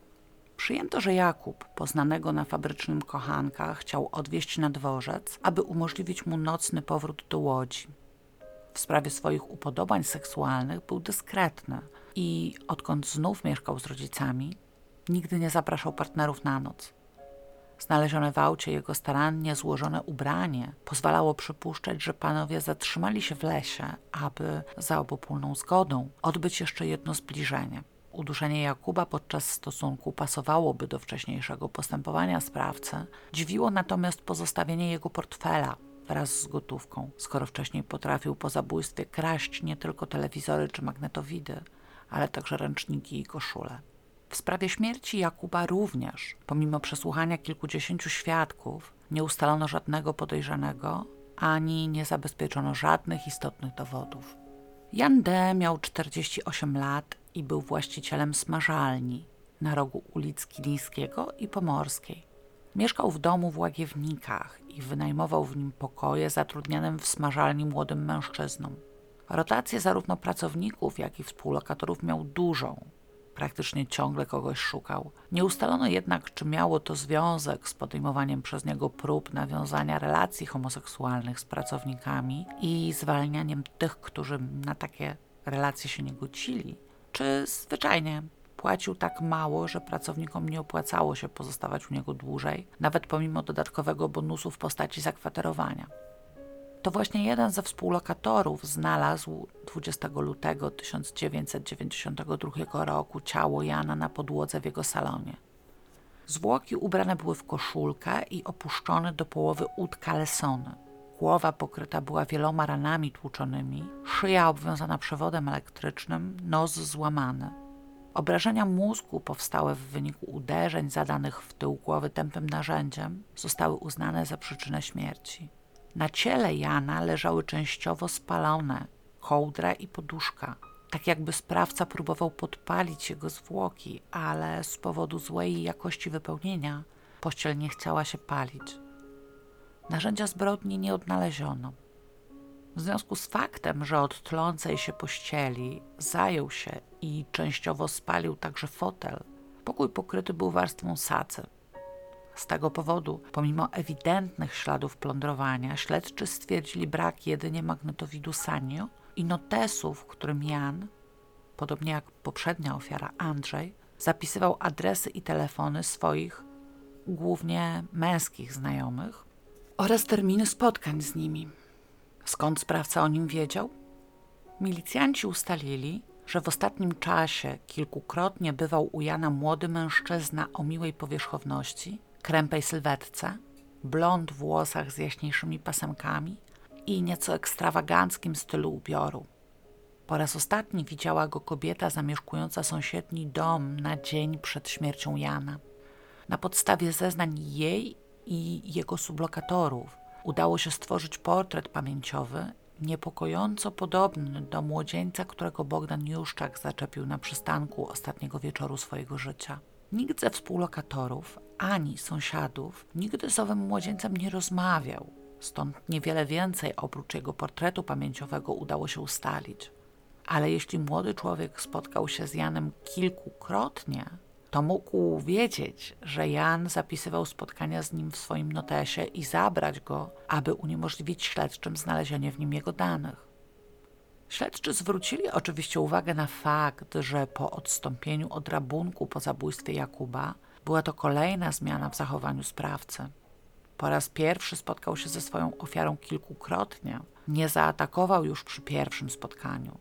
Przyjęto, że Jakub, poznanego na fabrycznym kochanka, chciał odwieźć na dworzec, aby umożliwić mu nocny powrót do Łodzi. W sprawie swoich upodobań seksualnych był dyskretny i odkąd znów mieszkał z rodzicami, nigdy nie zapraszał partnerów na noc. Znalezione w aucie jego starannie złożone ubranie pozwalało przypuszczać, że panowie zatrzymali się w lesie, aby za obopólną zgodą odbyć jeszcze jedno zbliżenie. Uduszenie Jakuba podczas stosunku pasowałoby do wcześniejszego postępowania sprawcy, dziwiło natomiast pozostawienie jego portfela wraz z gotówką, skoro wcześniej potrafił po zabójstwie kraść nie tylko telewizory czy magnetowidy, ale także ręczniki i koszule. W sprawie śmierci Jakuba również, pomimo przesłuchania kilkudziesięciu świadków, nie ustalono żadnego podejrzanego ani nie zabezpieczono żadnych istotnych dowodów. Jan D. miał 48 lat i był właścicielem smażalni na rogu ulic Kilińskiego i Pomorskiej. Mieszkał w domu w Łagiewnikach i wynajmował w nim pokoje zatrudnianym w smażalni młodym mężczyznom. Rotację zarówno pracowników, jak i współlokatorów miał dużą. Praktycznie ciągle kogoś szukał. Nie ustalono jednak, czy miało to związek z podejmowaniem przez niego prób nawiązania relacji homoseksualnych z pracownikami i zwalnianiem tych, którzy na takie relacje się nie godzili, czy zwyczajnie płacił tak mało, że pracownikom nie opłacało się pozostawać u niego dłużej, nawet pomimo dodatkowego bonusu w postaci zakwaterowania. To właśnie jeden ze współlokatorów znalazł 20 lutego 1992 roku ciało Jana na podłodze w jego salonie. Zwłoki ubrane były w koszulkę i opuszczone do połowy ud kalesony. Głowa pokryta była wieloma ranami tłuczonymi, szyja obwiązana przewodem elektrycznym, nos złamany. Obrażenia mózgu powstałe w wyniku uderzeń zadanych w tył głowy tępym narzędziem zostały uznane za przyczynę śmierci. Na ciele Jana leżały częściowo spalone kołdra i poduszka, tak jakby sprawca próbował podpalić jego zwłoki, ale z powodu złej jakości wypełnienia pościel nie chciała się palić. Narzędzia zbrodni nie odnaleziono. W związku z faktem, że od tlącej się pościeli zajął się i częściowo spalił także fotel, pokój pokryty był warstwą sacy. Z tego powodu, pomimo ewidentnych śladów plądrowania, śledczy stwierdzili brak jedynie magnetowidu Sanio i notesu, w którym Jan, podobnie jak poprzednia ofiara Andrzej, zapisywał adresy i telefony swoich, głównie męskich znajomych oraz terminy spotkań z nimi. Skąd sprawca o nim wiedział? Milicjanci ustalili, że w ostatnim czasie kilkukrotnie bywał u Jana młody mężczyzna o miłej powierzchowności, krępej sylwetce, blond włosach z jaśniejszymi pasemkami i nieco ekstrawaganckim stylu ubioru. Po raz ostatni widziała go kobieta zamieszkująca sąsiedni dom na dzień przed śmiercią Jana. Na podstawie zeznań jej i jego sublokatorów udało się stworzyć portret pamięciowy niepokojąco podobny do młodzieńca, którego Bogdan Juszczak zaczepił na przystanku ostatniego wieczoru swojego życia. Nikt ze współlokatorów ani sąsiadów nigdy z owym młodzieńcem nie rozmawiał, stąd niewiele więcej oprócz jego portretu pamięciowego udało się ustalić. Ale jeśli młody człowiek spotkał się z Janem kilkukrotnie, to mógł wiedzieć, że Jan zapisywał spotkania z nim w swoim notesie i zabrać go, aby uniemożliwić śledczym znalezienie w nim jego danych. Śledczy zwrócili oczywiście uwagę na fakt, że po odstąpieniu od rabunku po zabójstwie Jakuba była to kolejna zmiana w zachowaniu sprawcy. Po raz pierwszy spotkał się ze swoją ofiarą kilkukrotnie, nie zaatakował już przy pierwszym spotkaniu.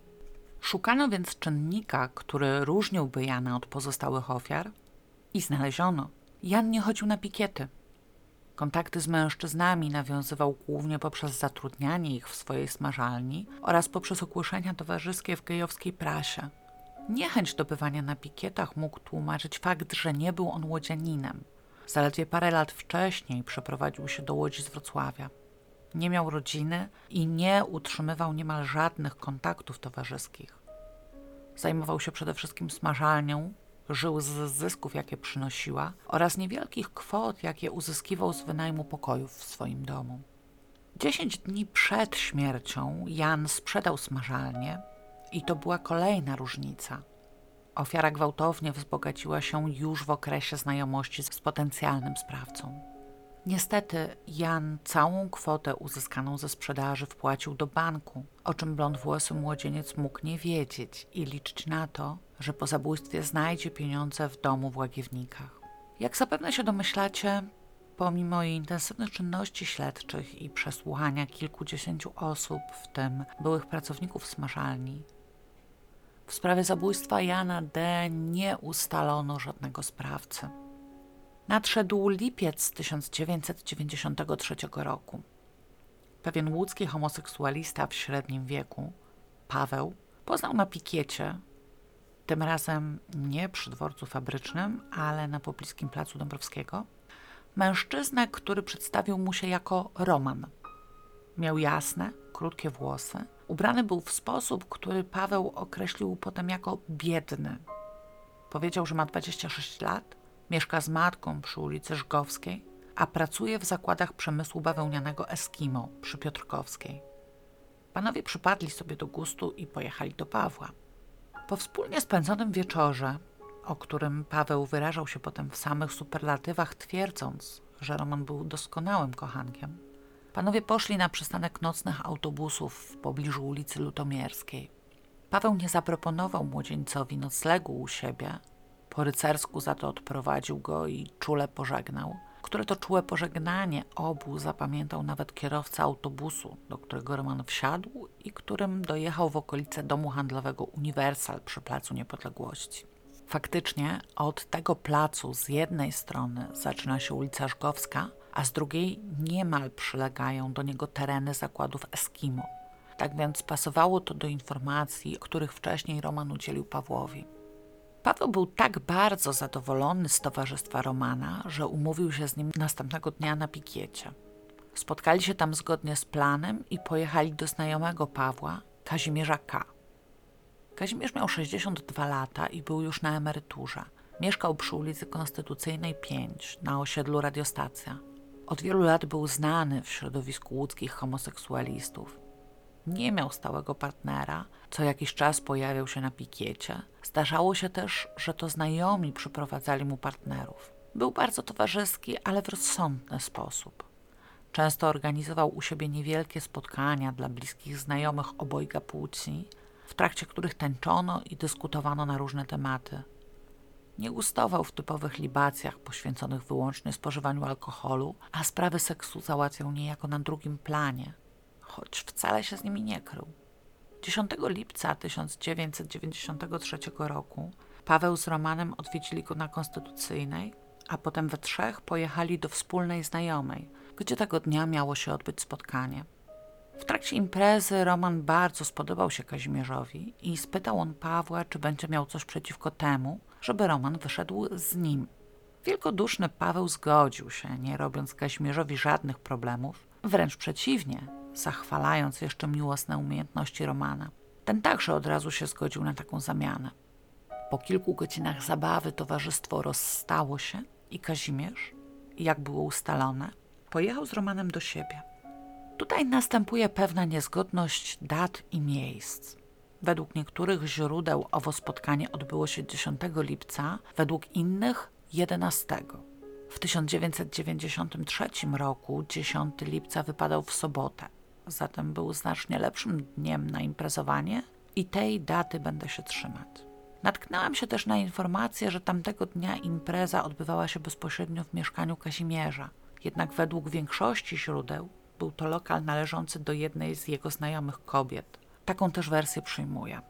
Szukano więc czynnika, który różniłby Jana od pozostałych ofiar i znaleziono. Jan nie chodził na pikiety. Kontakty z mężczyznami nawiązywał głównie poprzez zatrudnianie ich w swojej smażalni oraz poprzez ogłoszenia towarzyskie w gejowskiej prasie. Niechęć do bywania na pikietach mógł tłumaczyć fakt, że nie był on łodzianinem. Zaledwie parę lat wcześniej przeprowadził się do Łodzi z Wrocławia nie miał rodziny i nie utrzymywał niemal żadnych kontaktów towarzyskich. Zajmował się przede wszystkim smażalnią, żył z zysków, jakie przynosiła, oraz niewielkich kwot, jakie uzyskiwał z wynajmu pokojów w swoim domu. Dziesięć dni przed śmiercią Jan sprzedał smażalnię i to była kolejna różnica. Ofiara gwałtownie wzbogaciła się już w okresie znajomości z potencjalnym sprawcą. Niestety Jan całą kwotę uzyskaną ze sprzedaży wpłacił do banku, o czym blondwłosy młodzieniec mógł nie wiedzieć i liczyć na to, że po zabójstwie znajdzie pieniądze w domu w Łagiewnikach. Jak zapewne się domyślacie, pomimo intensywnych czynności śledczych i przesłuchania kilkudziesięciu osób, w tym byłych pracowników smażalni, w sprawie zabójstwa Jana D. nie ustalono żadnego sprawcy. Nadszedł lipiec 1993 roku. Pewien łódzki homoseksualista w średnim wieku, Paweł, poznał na pikiecie, tym razem nie przy dworcu fabrycznym, ale na pobliskim placu Dąbrowskiego, mężczyznę, który przedstawił mu się jako Roman. Miał jasne, krótkie włosy, ubrany był w sposób, który Paweł określił potem jako biedny. Powiedział, że ma 26 lat, mieszka z matką przy ulicy Żgowskiej, a pracuje w zakładach przemysłu bawełnianego Eskimo przy Piotrkowskiej. Panowie przypadli sobie do gustu i pojechali do Pawła. Po wspólnie spędzonym wieczorze, o którym Paweł wyrażał się potem w samych superlatywach, twierdząc, że Roman był doskonałym kochankiem, panowie poszli na przystanek nocnych autobusów w pobliżu ulicy Lutomierskiej. Paweł nie zaproponował młodzieńcowi noclegu u siebie, po rycersku za to odprowadził go i czule pożegnał, które to czułe pożegnanie obu zapamiętał nawet kierowca autobusu, do którego Roman wsiadł i którym dojechał w okolice domu handlowego Uniwersal przy Placu Niepodległości. Faktycznie od tego placu z jednej strony zaczyna się ulica Żgowska, a z drugiej niemal przylegają do niego tereny zakładów Eskimo. Tak więc pasowało to do informacji, których wcześniej Roman udzielił Pawłowi. Paweł był tak bardzo zadowolony z towarzystwa Romana, że umówił się z nim następnego dnia na pikiecie. Spotkali się tam zgodnie z planem i pojechali do znajomego Pawła, Kazimierza K. Kazimierz miał 62 lata i był już na emeryturze. Mieszkał przy ulicy Konstytucyjnej 5 na osiedlu Radiostacja. Od wielu lat był znany w środowisku łódzkich homoseksualistów. Nie miał stałego partnera, co jakiś czas pojawiał się na pikiecie. Zdarzało się też, że to znajomi przyprowadzali mu partnerów. Był bardzo towarzyski, ale w rozsądny sposób. Często organizował u siebie niewielkie spotkania dla bliskich znajomych obojga płci, w trakcie których tańczono i dyskutowano na różne tematy. Nie gustował w typowych libacjach poświęconych wyłącznie spożywaniu alkoholu, a sprawy seksu załatwiał niejako na drugim planie, choć wcale się z nimi nie krył. 10 lipca 1993 roku Paweł z Romanem odwiedzili go na Konstytucyjnej, a potem we trzech pojechali do wspólnej znajomej, gdzie tego dnia miało się odbyć spotkanie. W trakcie imprezy Roman bardzo spodobał się Kazimierzowi i spytał on Pawła, czy będzie miał coś przeciwko temu, żeby Roman wyszedł z nim. Wielkoduszny Paweł zgodził się, nie robiąc Kazimierzowi żadnych problemów, wręcz przeciwnie, zachwalając jeszcze miłosne umiejętności Romana. Ten także od razu się zgodził na taką zamianę. Po kilku godzinach zabawy towarzystwo rozstało się i Kazimierz, jak było ustalone, pojechał z Romanem do siebie. Tutaj następuje pewna niezgodność dat i miejsc. Według niektórych źródeł owo spotkanie odbyło się 10 lipca, według innych 11. W 1993 roku 10 lipca wypadał w sobotę, zatem był znacznie lepszym dniem na imprezowanie i tej daty będę się trzymać. Natknęłam się też na informację, że tamtego dnia impreza odbywała się bezpośrednio w mieszkaniu Kazimierza. Jednak według większości źródeł był to lokal należący do jednej z jego znajomych kobiet. Taką też wersję przyjmuję.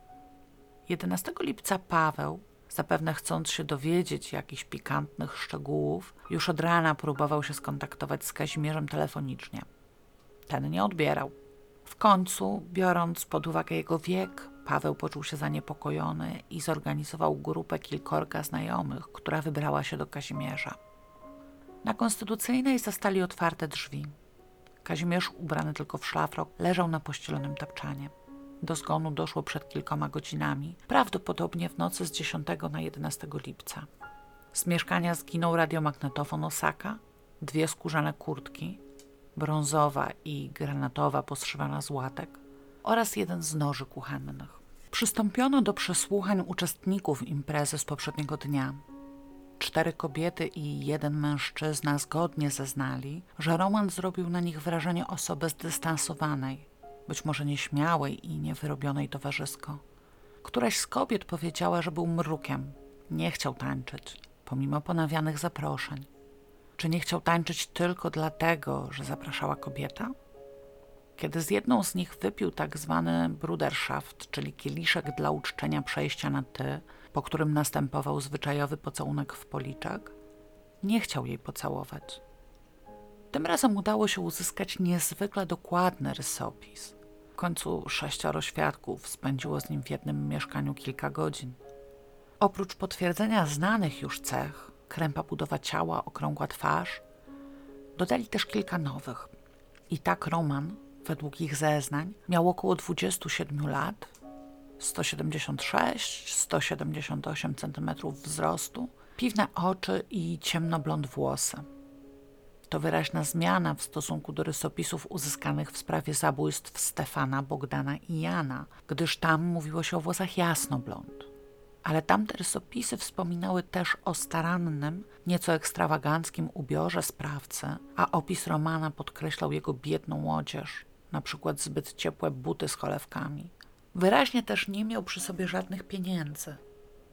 11 lipca Paweł, zapewne chcąc się dowiedzieć jakichś pikantnych szczegółów, już od rana próbował się skontaktować z Kazimierzem telefonicznie. Ten nie odbierał. W końcu, biorąc pod uwagę jego wiek, Paweł poczuł się zaniepokojony i zorganizował grupę kilkorga znajomych, która wybrała się do Kazimierza. Na Konstytucyjnej zastali otwarte drzwi. Kazimierz, ubrany tylko w szlafrok, leżał na pościelonym tapczanie. Do zgonu doszło przed kilkoma godzinami, prawdopodobnie w nocy z 10 na 11 lipca. Z mieszkania zginął radiomagnetofon Osaka, dwie skórzane kurtki, brązowa i granatowa poszywana z łatek oraz jeden z noży kuchennych. Przystąpiono do przesłuchań uczestników imprezy z poprzedniego dnia. Cztery kobiety i jeden mężczyzna zgodnie zeznali, że Roman zrobił na nich wrażenie osoby zdystansowanej, być może nieśmiałej i niewyrobionej towarzysko. Któraś z kobiet powiedziała, że był mrukiem, nie chciał tańczyć, pomimo ponawianych zaproszeń. Czy nie chciał tańczyć tylko dlatego, że zapraszała kobieta? Kiedy z jedną z nich wypił tak zwany bruderschaft, czyli kieliszek dla uczczenia przejścia na ty, po którym następował zwyczajowy pocałunek w policzek, nie chciał jej pocałować. Tym razem udało się uzyskać niezwykle dokładny rysopis. W końcu sześcioro świadków spędziło z nim w jednym mieszkaniu kilka godzin. Oprócz potwierdzenia znanych już cech, krępa budowa ciała, okrągła twarz, dodali też kilka nowych. I tak Roman, według ich zeznań, miał około 27 lat, 176-178 cm wzrostu, piwne oczy i ciemnoblond włosy. To wyraźna zmiana w stosunku do rysopisów uzyskanych w sprawie zabójstw Stefana, Bogdana i Jana, gdyż tam mówiło się o włosach jasnoblond. Ale tamte rysopisy wspominały też o starannym, nieco ekstrawaganckim ubiorze sprawcy, a opis Romana podkreślał jego biedną odzież, na przykład zbyt ciepłe buty z cholewkami. Wyraźnie też nie miał przy sobie żadnych pieniędzy.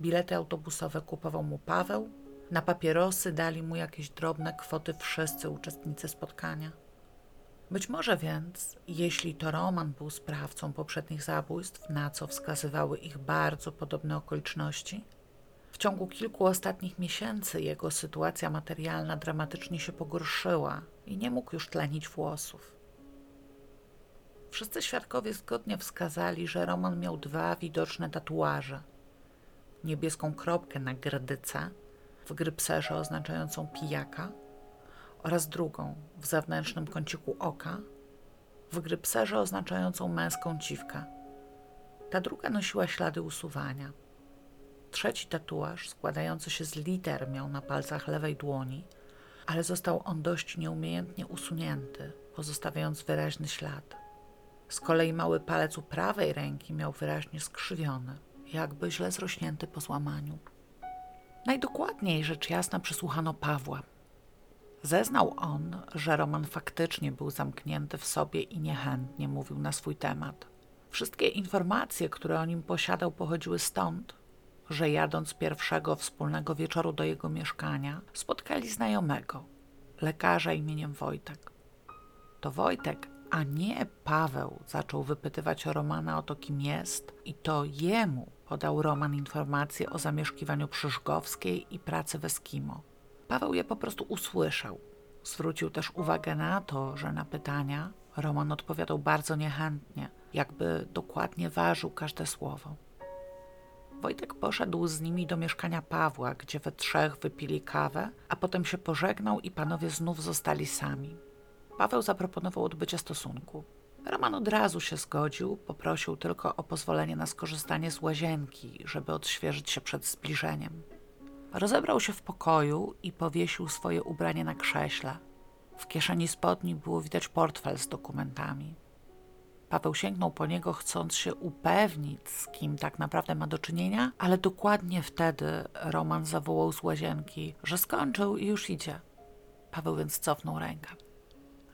Bilety autobusowe kupował mu Paweł, na papierosy dali mu jakieś drobne kwoty wszyscy uczestnicy spotkania. Być może więc, jeśli to Roman był sprawcą poprzednich zabójstw, na co wskazywały ich bardzo podobne okoliczności, w ciągu kilku ostatnich miesięcy jego sytuacja materialna dramatycznie się pogorszyła i nie mógł już tlenić włosów. Wszyscy świadkowie zgodnie wskazali, że Roman miał dwa widoczne tatuaże. Niebieską kropkę na gradyce w grypserze oznaczającą pijaka oraz drugą w zewnętrznym kąciku oka w grypserze oznaczającą męską ciwkę. Ta druga nosiła ślady usuwania. Trzeci tatuaż, składający się z liter, miał na palcach lewej dłoni, ale został on dość nieumiejętnie usunięty, pozostawiając wyraźny ślad. Z kolei mały palec u prawej ręki miał wyraźnie skrzywiony, jakby źle zrośnięty po złamaniu. Najdokładniej rzecz jasna przesłuchano Pawła. Zeznał on, że Roman faktycznie był zamknięty w sobie i niechętnie mówił na swój temat. Wszystkie informacje, które o nim posiadał, pochodziły stąd, że jadąc pierwszego wspólnego wieczoru do jego mieszkania, spotkali znajomego, lekarza imieniem Wojtek. To Wojtek a nie Paweł zaczął wypytywać Romana o to, kim jest, i to jemu podał Roman informacje o zamieszkiwaniu przy Żgowskiej i pracy w Eskimo. Paweł je po prostu usłyszał. Zwrócił też uwagę na to, że na pytania Roman odpowiadał bardzo niechętnie, jakby dokładnie ważył każde słowo. Wojtek poszedł z nimi do mieszkania Pawła, gdzie we trzech wypili kawę, a potem się pożegnał i panowie znów zostali sami. Paweł zaproponował odbycie stosunku. Roman od razu się zgodził, poprosił tylko o pozwolenie na skorzystanie z łazienki, żeby odświeżyć się przed zbliżeniem. Rozebrał się w pokoju i powiesił swoje ubranie na krześle. W kieszeni spodni było widać portfel z dokumentami. Paweł sięgnął po niego, chcąc się upewnić, z kim tak naprawdę ma do czynienia, ale dokładnie wtedy Roman zawołał z łazienki, że skończył i już idzie. Paweł więc cofnął rękę.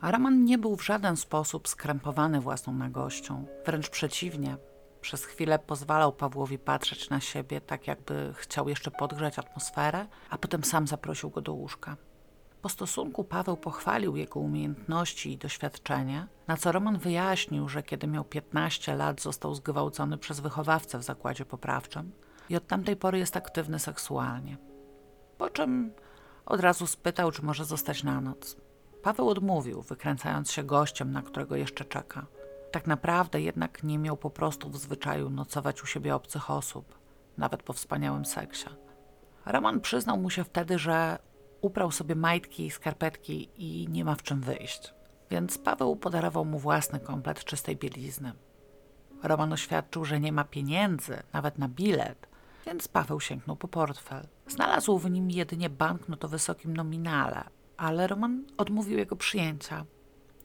A Roman nie był w żaden sposób skrępowany własną nagością. Wręcz przeciwnie. Przez chwilę pozwalał Pawłowi patrzeć na siebie, tak jakby chciał jeszcze podgrzać atmosferę, a potem sam zaprosił go do łóżka. Po stosunku Paweł pochwalił jego umiejętności i doświadczenie, na co Roman wyjaśnił, że kiedy miał 15 lat został zgwałcony przez wychowawcę w zakładzie poprawczym i od tamtej pory jest aktywny seksualnie. Po czym od razu spytał, czy może zostać na noc. Paweł odmówił, wykręcając się gościem, na którego jeszcze czeka. Tak naprawdę jednak nie miał po prostu w zwyczaju nocować u siebie obcych osób, nawet po wspaniałym seksie. Roman przyznał mu się wtedy, że uprał sobie majtki i skarpetki i nie ma w czym wyjść, więc Paweł podarował mu własny komplet czystej bielizny. Roman oświadczył, że nie ma pieniędzy, nawet na bilet, więc Paweł sięgnął po portfel. Znalazł w nim jedynie banknot o wysokim nominale, ale Roman odmówił jego przyjęcia,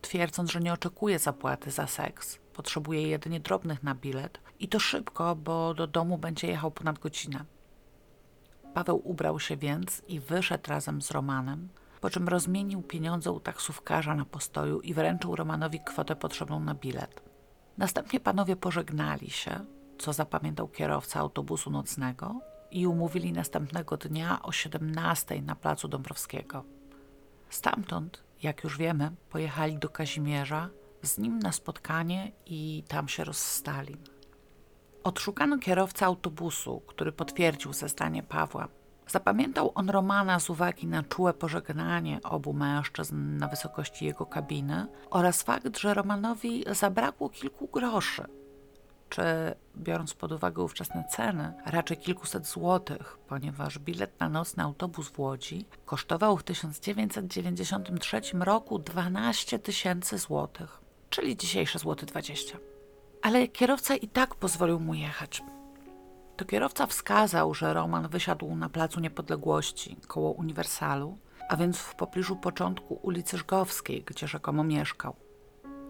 twierdząc, że nie oczekuje zapłaty za seks, Potrzebuje jedynie drobnych na bilet i to szybko, bo do domu będzie jechał ponad godzinę. Paweł ubrał się więc i wyszedł razem z Romanem, po czym rozmienił pieniądze u taksówkarza na postoju i wręczył Romanowi kwotę potrzebną na bilet. Następnie panowie pożegnali się, co zapamiętał kierowca autobusu nocnego i umówili następnego dnia o 17 na placu Dąbrowskiego. Stamtąd, jak już wiemy, pojechali do Kazimierza z nim na spotkanie i tam się rozstali. Odszukano kierowcę autobusu, który potwierdził zeznanie Pawła. Zapamiętał on Romana z uwagi na czułe pożegnanie obu mężczyzn na wysokości jego kabiny oraz fakt, że Romanowi zabrakło kilku groszy, czy biorąc pod uwagę ówczesne ceny, raczej kilkuset złotych, ponieważ bilet na nocny autobus w Łodzi kosztował w 1993 roku 12 tysięcy złotych, czyli dzisiejsze złoty 20. Ale kierowca i tak pozwolił mu jechać. To kierowca wskazał, że Roman wysiadł na Placu Niepodległości koło Uniwersalu, a więc w pobliżu początku ulicy Żgowskiej, gdzie rzekomo mieszkał.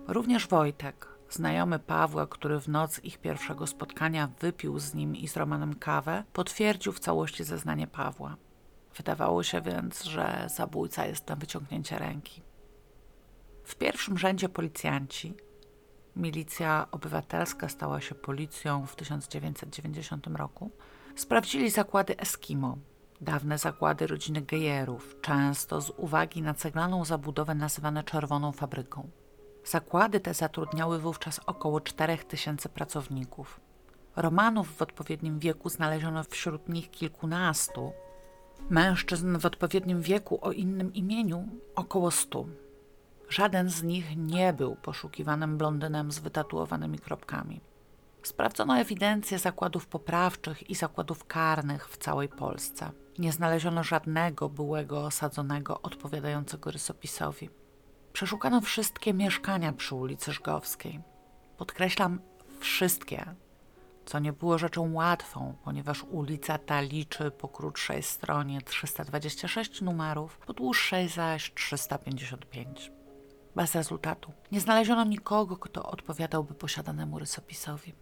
Również Wojtek, znajomy Pawła, który w noc ich pierwszego spotkania wypił z nim i z Romanem kawę, potwierdził w całości zeznanie Pawła. Wydawało się więc, że zabójca jest na wyciągnięcie ręki. W pierwszym rzędzie policjanci, milicja obywatelska stała się policją w 1990 roku, sprawdzili zakłady Eskimo, dawne zakłady rodziny Gejerów, często z uwagi na ceglaną zabudowę nazywane Czerwoną Fabryką. Zakłady te zatrudniały wówczas około 4000 pracowników. Romanów w odpowiednim wieku znaleziono wśród nich kilkunastu, mężczyzn w odpowiednim wieku o innym imieniu około stu. Żaden z nich nie był poszukiwanym blondynem z wytatuowanymi kropkami. Sprawdzono ewidencję zakładów poprawczych i zakładów karnych w całej Polsce. Nie znaleziono żadnego byłego osadzonego odpowiadającego rysopisowi. Przeszukano wszystkie mieszkania przy ulicy Żgowskiej. Podkreślam wszystkie, co nie było rzeczą łatwą, ponieważ ulica ta liczy po krótszej stronie 326 numerów, po dłuższej zaś 355. Bez rezultatu. Nie znaleziono nikogo, kto odpowiadałby posiadanemu rysopisowi.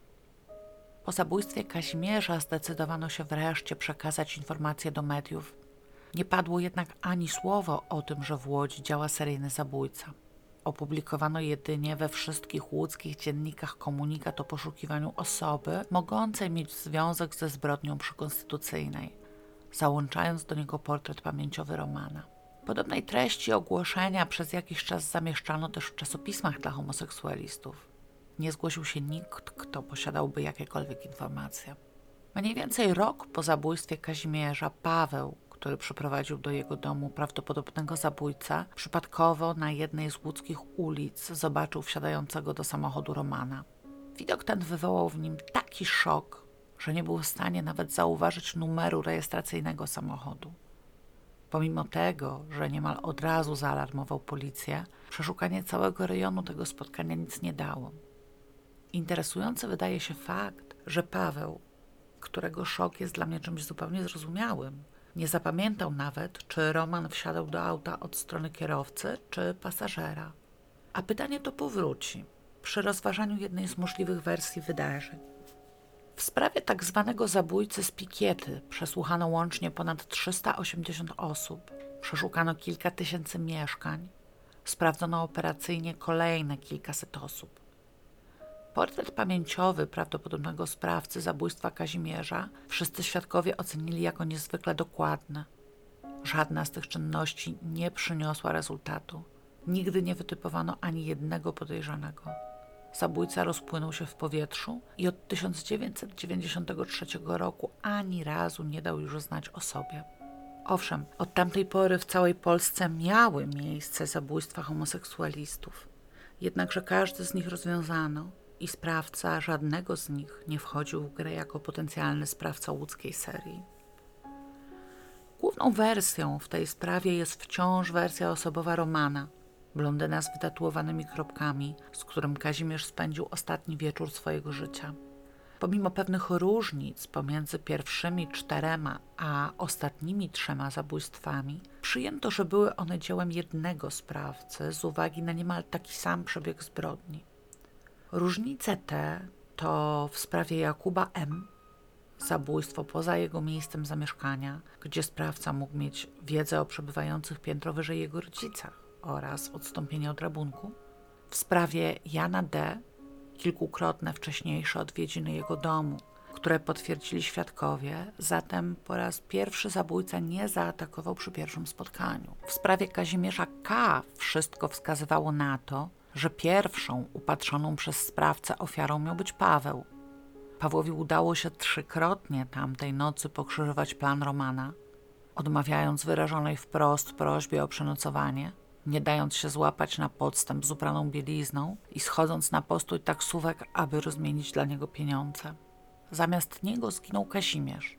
Po zabójstwie Kazimierza zdecydowano się wreszcie przekazać informacje do mediów. Nie padło jednak ani słowo o tym, że w Łodzi działa seryjny zabójca. Opublikowano jedynie we wszystkich łódzkich dziennikach komunikat o poszukiwaniu osoby mogącej mieć związek ze zbrodnią przykonstytucyjnej, załączając do niego portret pamięciowy Romana. Podobnej treści ogłoszenia przez jakiś czas zamieszczano też w czasopismach dla homoseksualistów. Nie zgłosił się nikt, kto posiadałby jakiekolwiek informacje. Mniej więcej rok po zabójstwie Kazimierza Paweł, który przyprowadził do jego domu prawdopodobnego zabójcę, przypadkowo na jednej z łódzkich ulic zobaczył wsiadającego do samochodu Romana. Widok ten wywołał w nim taki szok, że nie był w stanie nawet zauważyć numeru rejestracyjnego samochodu. Pomimo tego, że niemal od razu zaalarmował policję, przeszukanie całego rejonu tego spotkania nic nie dało. Interesujący wydaje się fakt, że Paweł, którego szok jest dla mnie czymś zupełnie zrozumiałym, nie zapamiętał nawet, czy Roman wsiadał do auta od strony kierowcy czy pasażera. A pytanie to powróci przy rozważaniu jednej z możliwych wersji wydarzeń. W sprawie tak zwanego zabójcy z Pikiety przesłuchano łącznie ponad 380 osób, przeszukano kilka tysięcy mieszkań, sprawdzono operacyjnie kolejne kilkaset osób. Portret pamięciowy prawdopodobnego sprawcy zabójstwa Kazimierza wszyscy świadkowie ocenili jako niezwykle dokładny. Żadna z tych czynności nie przyniosła rezultatu. Nigdy nie wytypowano ani jednego podejrzanego. Zabójca rozpłynął się w powietrzu i od 1993 roku ani razu nie dał już znać o sobie. Owszem, od tamtej pory w całej Polsce miały miejsce zabójstwa homoseksualistów, jednakże każdy z nich rozwiązano i sprawca żadnego z nich nie wchodził w grę jako potencjalny sprawca łódzkiej serii. Główną wersją w tej sprawie jest wciąż wersja osobowa Romana, blondyna z wytatuowanymi kropkami, z którym Kazimierz spędził ostatni wieczór swojego życia. Pomimo pewnych różnic pomiędzy pierwszymi czterema a ostatnimi trzema zabójstwami, przyjęto, że były one dziełem jednego sprawcy z uwagi na niemal taki sam przebieg zbrodni. Różnice te to w sprawie Jakuba M. zabójstwo poza jego miejscem zamieszkania, gdzie sprawca mógł mieć wiedzę o przebywających piętro wyżej jego rodzicach oraz odstąpienie od rabunku. W sprawie Jana D. kilkukrotne wcześniejsze odwiedziny jego domu, które potwierdzili świadkowie, zatem po raz pierwszy zabójca nie zaatakował przy pierwszym spotkaniu. W sprawie Kazimierza K. wszystko wskazywało na to, że pierwszą upatrzoną przez sprawcę ofiarą miał być Paweł. Pawłowi udało się trzykrotnie tamtej nocy pokrzyżować plan Romana, odmawiając wyrażonej wprost prośbie o przenocowanie, nie dając się złapać na podstęp z upraną bielizną i schodząc na postój taksówek, aby rozmienić dla niego pieniądze. Zamiast niego zginął Kazimierz.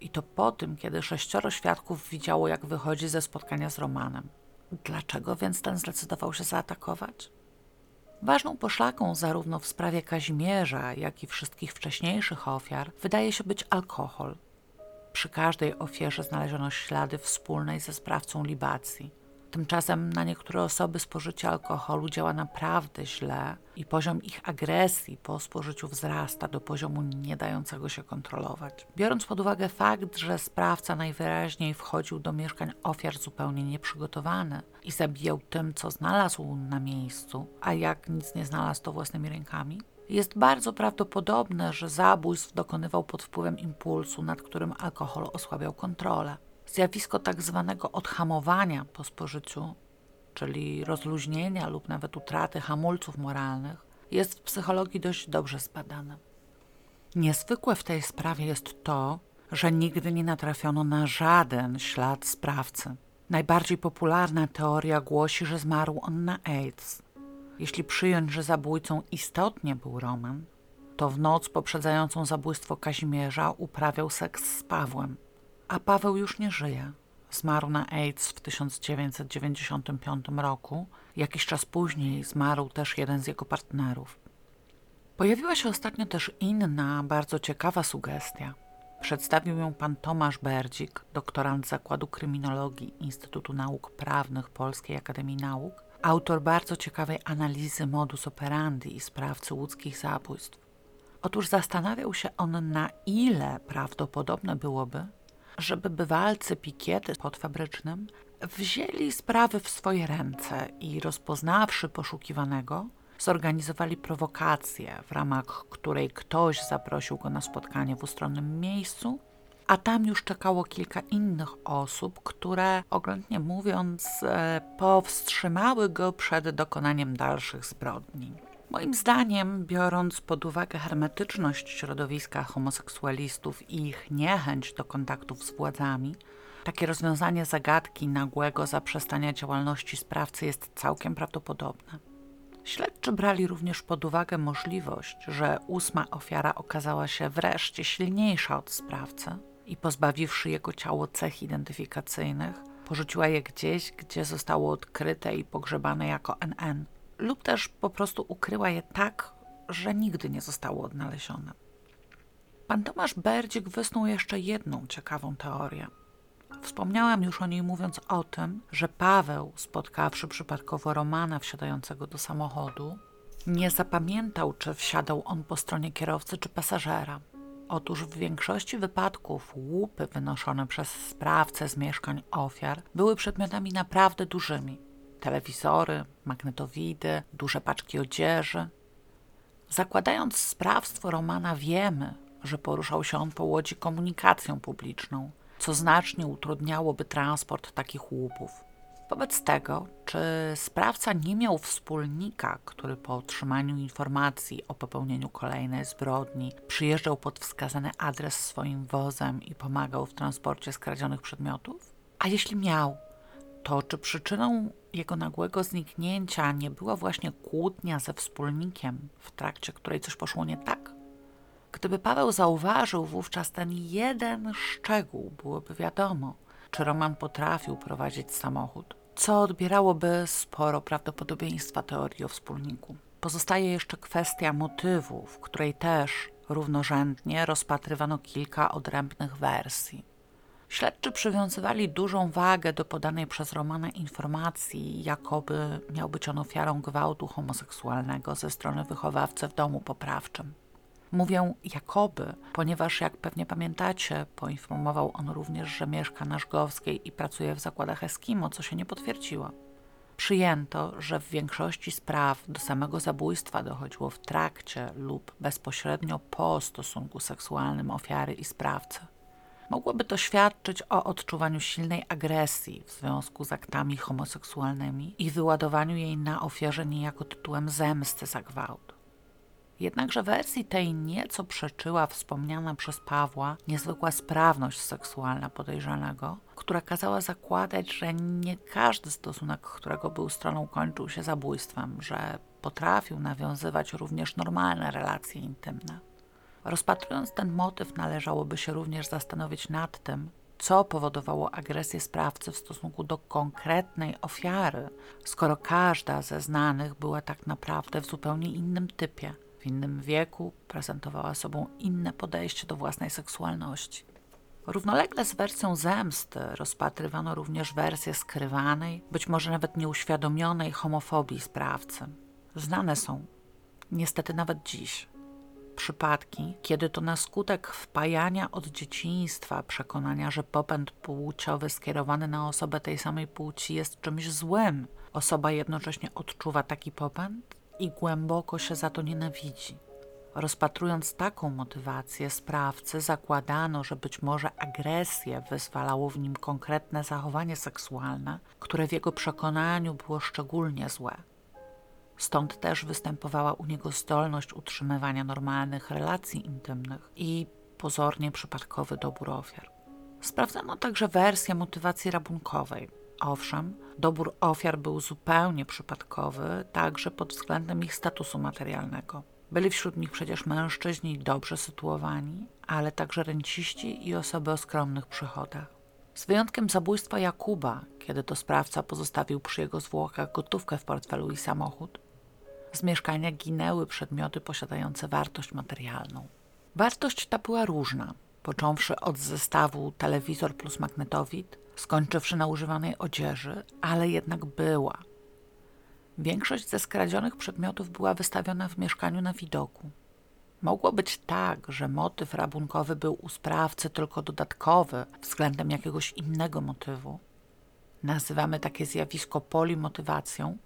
I to po tym, kiedy sześcioro świadków widziało, jak wychodzi ze spotkania z Romanem. Dlaczego więc ten zdecydował się zaatakować? Ważną poszlaką zarówno w sprawie Kazimierza, jak i wszystkich wcześniejszych ofiar wydaje się być alkohol. Przy każdej ofierze znaleziono ślady wspólnej ze sprawcą libacji. Tymczasem na niektóre osoby spożycie alkoholu działa naprawdę źle i poziom ich agresji po spożyciu wzrasta do poziomu nie dającego się kontrolować. Biorąc pod uwagę fakt, że sprawca najwyraźniej wchodził do mieszkań ofiar zupełnie nieprzygotowany i zabijał tym, co znalazł na miejscu, a jak nic nie znalazł, to własnymi rękami, jest bardzo prawdopodobne, że zabójstw dokonywał pod wpływem impulsu, nad którym alkohol osłabiał kontrolę. Zjawisko tak zwanego odhamowania po spożyciu, czyli rozluźnienia lub nawet utraty hamulców moralnych, jest w psychologii dość dobrze zbadane. Niezwykłe w tej sprawie jest to, że nigdy nie natrafiono na żaden ślad sprawcy. Najbardziej popularna teoria głosi, że zmarł on na AIDS. Jeśli przyjąć, że zabójcą istotnie był Roman, to w noc poprzedzającą zabójstwo Kazimierza uprawiał seks z Pawłem a Paweł już nie żyje. Zmarł na AIDS w 1995 roku. Jakiś czas później zmarł też jeden z jego partnerów. Pojawiła się ostatnio też inna, bardzo ciekawa sugestia. Przedstawił ją pan Tomasz Berdzik, doktorant Zakładu Kryminologii Instytutu Nauk Prawnych Polskiej Akademii Nauk, autor bardzo ciekawej analizy modus operandi i sprawcy łódzkich zabójstw. Otóż zastanawiał się on, na ile prawdopodobne byłoby, żeby bywalcy pikiety pod fabrycznym wzięli sprawy w swoje ręce i rozpoznawszy poszukiwanego, zorganizowali prowokację, w ramach której ktoś zaprosił go na spotkanie w ustronnym miejscu, a tam już czekało kilka innych osób, które, oględnie mówiąc, e, powstrzymały go przed dokonaniem dalszych zbrodni. Moim zdaniem, biorąc pod uwagę hermetyczność środowiska homoseksualistów i ich niechęć do kontaktów z władzami, takie rozwiązanie zagadki nagłego zaprzestania działalności sprawcy jest całkiem prawdopodobne. Śledczy brali również pod uwagę możliwość, że ósma ofiara okazała się wreszcie silniejsza od sprawcy i pozbawiwszy jego ciało cech identyfikacyjnych, porzuciła je gdzieś, gdzie zostało odkryte i pogrzebane jako NN lub też po prostu ukryła je tak, że nigdy nie zostało odnalezione. Pan Tomasz Berdzik wysnuł jeszcze jedną ciekawą teorię. Wspomniałam już o niej mówiąc o tym, że Paweł, spotkawszy przypadkowo Romana wsiadającego do samochodu, nie zapamiętał, czy wsiadał on po stronie kierowcy czy pasażera. Otóż w większości wypadków łupy wynoszone przez sprawcę z mieszkań ofiar były przedmiotami naprawdę dużymi, telewizory, magnetowidy, duże paczki odzieży. Zakładając sprawstwo Romana, wiemy, że poruszał się on po łodzi komunikacją publiczną, co znacznie utrudniałoby transport takich łupów. Wobec tego, czy sprawca nie miał wspólnika, który po otrzymaniu informacji o popełnieniu kolejnej zbrodni przyjeżdżał pod wskazany adres swoim wozem i pomagał w transporcie skradzionych przedmiotów? A jeśli miał, to czy przyczyną jego nagłego zniknięcia nie była właśnie kłótnia ze wspólnikiem, w trakcie której coś poszło nie tak? Gdyby Paweł zauważył wówczas ten jeden szczegół, byłoby wiadomo, czy Roman potrafił prowadzić samochód, co odbierałoby sporo prawdopodobieństwa teorii o wspólniku. Pozostaje jeszcze kwestia motywu, w której też równorzędnie rozpatrywano kilka odrębnych wersji. Śledczy przywiązywali dużą wagę do podanej przez Romana informacji, jakoby miał być on ofiarą gwałtu homoseksualnego ze strony wychowawcy w domu poprawczym. Mówię jakoby, ponieważ jak pewnie pamiętacie, poinformował on również, że mieszka na Żgowskiej i pracuje w zakładach Eskimo, co się nie potwierdziło. Przyjęto, że w większości spraw do samego zabójstwa dochodziło w trakcie lub bezpośrednio po stosunku seksualnym ofiary i sprawcy. Mogłoby to świadczyć o odczuwaniu silnej agresji w związku z aktami homoseksualnymi i wyładowaniu jej na ofierze niejako tytułem zemsty za gwałt. Jednakże wersji tej nieco przeczyła wspomniana przez Pawła niezwykła sprawność seksualna podejrzanego, która kazała zakładać, że nie każdy stosunek, którego był stroną, kończył się zabójstwem, że potrafił nawiązywać również normalne relacje intymne. Rozpatrując ten motyw, należałoby się również zastanowić nad tym, co powodowało agresję sprawcy w stosunku do konkretnej ofiary, skoro każda ze znanych była tak naprawdę w zupełnie innym typie, w innym wieku, prezentowała sobą inne podejście do własnej seksualności. Równolegle z wersją zemsty rozpatrywano również wersję skrywanej, być może nawet nieuświadomionej homofobii sprawcy. Znane są, niestety nawet dziś, przypadki, kiedy to na skutek wpajania od dzieciństwa przekonania, że popęd płciowy skierowany na osobę tej samej płci jest czymś złym, osoba jednocześnie odczuwa taki popęd i głęboko się za to nienawidzi. Rozpatrując taką motywację sprawcy, zakładano, że być może agresję wyzwalało w nim konkretne zachowanie seksualne, które w jego przekonaniu było szczególnie złe. Stąd też występowała u niego zdolność utrzymywania normalnych relacji intymnych i pozornie przypadkowy dobór ofiar. Sprawdzano także wersję motywacji rabunkowej. Owszem, dobór ofiar był zupełnie przypadkowy, także pod względem ich statusu materialnego. Byli wśród nich przecież mężczyźni dobrze sytuowani, ale także renciści i osoby o skromnych przychodach. Z wyjątkiem zabójstwa Jakuba, kiedy to sprawca pozostawił przy jego zwłokach gotówkę w portfelu i samochód, z mieszkania ginęły przedmioty posiadające wartość materialną. Wartość ta była różna, począwszy od zestawu telewizor plus magnetowid, skończywszy na używanej odzieży, ale jednak była. Większość ze skradzionych przedmiotów była wystawiona w mieszkaniu na widoku. Mogło być tak, że motyw rabunkowy był u sprawcy tylko dodatkowy względem jakiegoś innego motywu. Nazywamy takie zjawisko polimotywacją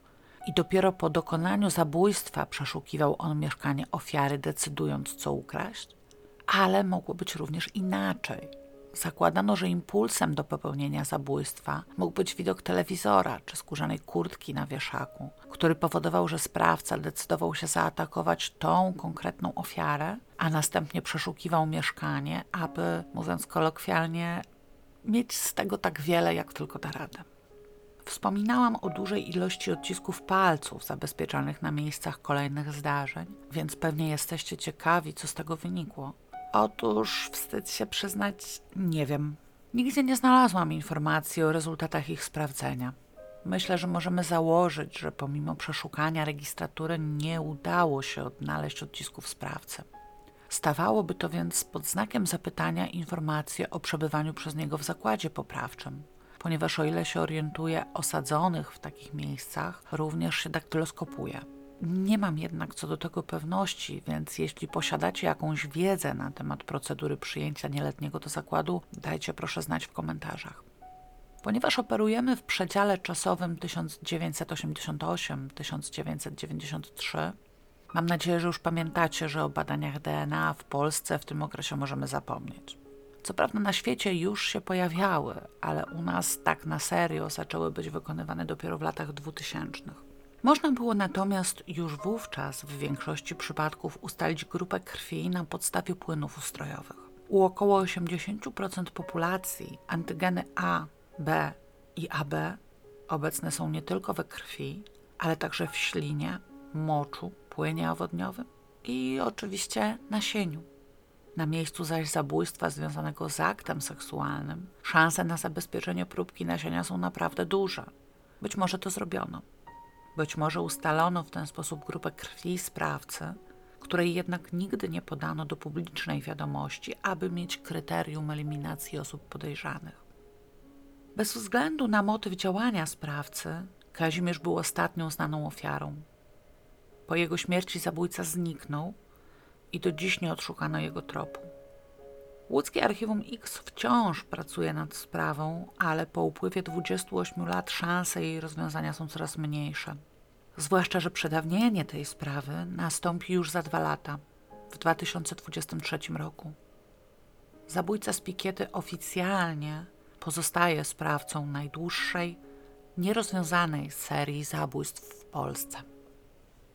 i dopiero po dokonaniu zabójstwa przeszukiwał on mieszkanie ofiary, decydując, co ukraść. Ale mogło być również inaczej. Zakładano, że impulsem do popełnienia zabójstwa mógł być widok telewizora czy skórzanej kurtki na wieszaku, który powodował, że sprawca decydował się zaatakować tą konkretną ofiarę, a następnie przeszukiwał mieszkanie, aby, mówiąc kolokwialnie, mieć z tego tak wiele, jak tylko da radę. Wspominałam o dużej ilości odcisków palców zabezpieczanych na miejscach kolejnych zdarzeń, więc pewnie jesteście ciekawi, co z tego wynikło. Otóż, wstyd się przyznać, nie wiem. Nigdzie nie znalazłam informacji o rezultatach ich sprawdzenia. Myślę, że możemy założyć, że pomimo przeszukania registratury nie udało się odnaleźć odcisków sprawcy. Stawałoby to więc pod znakiem zapytania informacje o przebywaniu przez niego w zakładzie poprawczym, ponieważ o ile się orientuje, osadzonych w takich miejscach również się daktyloskopuje. Nie mam jednak co do tego pewności, więc jeśli posiadacie jakąś wiedzę na temat procedury przyjęcia nieletniego do zakładu, dajcie proszę znać w komentarzach. Ponieważ operujemy w przedziale czasowym 1988-1993, mam nadzieję, że już pamiętacie, że o badaniach DNA w Polsce w tym okresie możemy zapomnieć. Co prawda na świecie już się pojawiały, ale u nas tak na serio zaczęły być wykonywane dopiero w latach 2000. Można było natomiast już wówczas w większości przypadków ustalić grupę krwi na podstawie płynów ustrojowych. U około 80% populacji antygeny A, B i AB obecne są nie tylko we krwi, ale także w ślinie, moczu, płynie owodniowym i oczywiście nasieniu. Na miejscu zaś zabójstwa związanego z aktem seksualnym szanse na zabezpieczenie próbki nasienia są naprawdę duże. Być może to zrobiono. Być może ustalono w ten sposób grupę krwi sprawcy, której jednak nigdy nie podano do publicznej wiadomości, aby mieć kryterium eliminacji osób podejrzanych. Bez względu na motyw działania sprawcy, Kazimierz był ostatnią znaną ofiarą. Po jego śmierci zabójca zniknął i do dziś nie odszukano jego tropu. Łódzkie Archiwum X wciąż pracuje nad sprawą, ale po upływie 28 lat szanse jej rozwiązania są coraz mniejsze. Zwłaszcza, że przedawnienie tej sprawy nastąpi już za dwa lata, w 2023 roku. Zabójca z Pikiety oficjalnie pozostaje sprawcą najdłuższej, nierozwiązanej serii zabójstw w Polsce.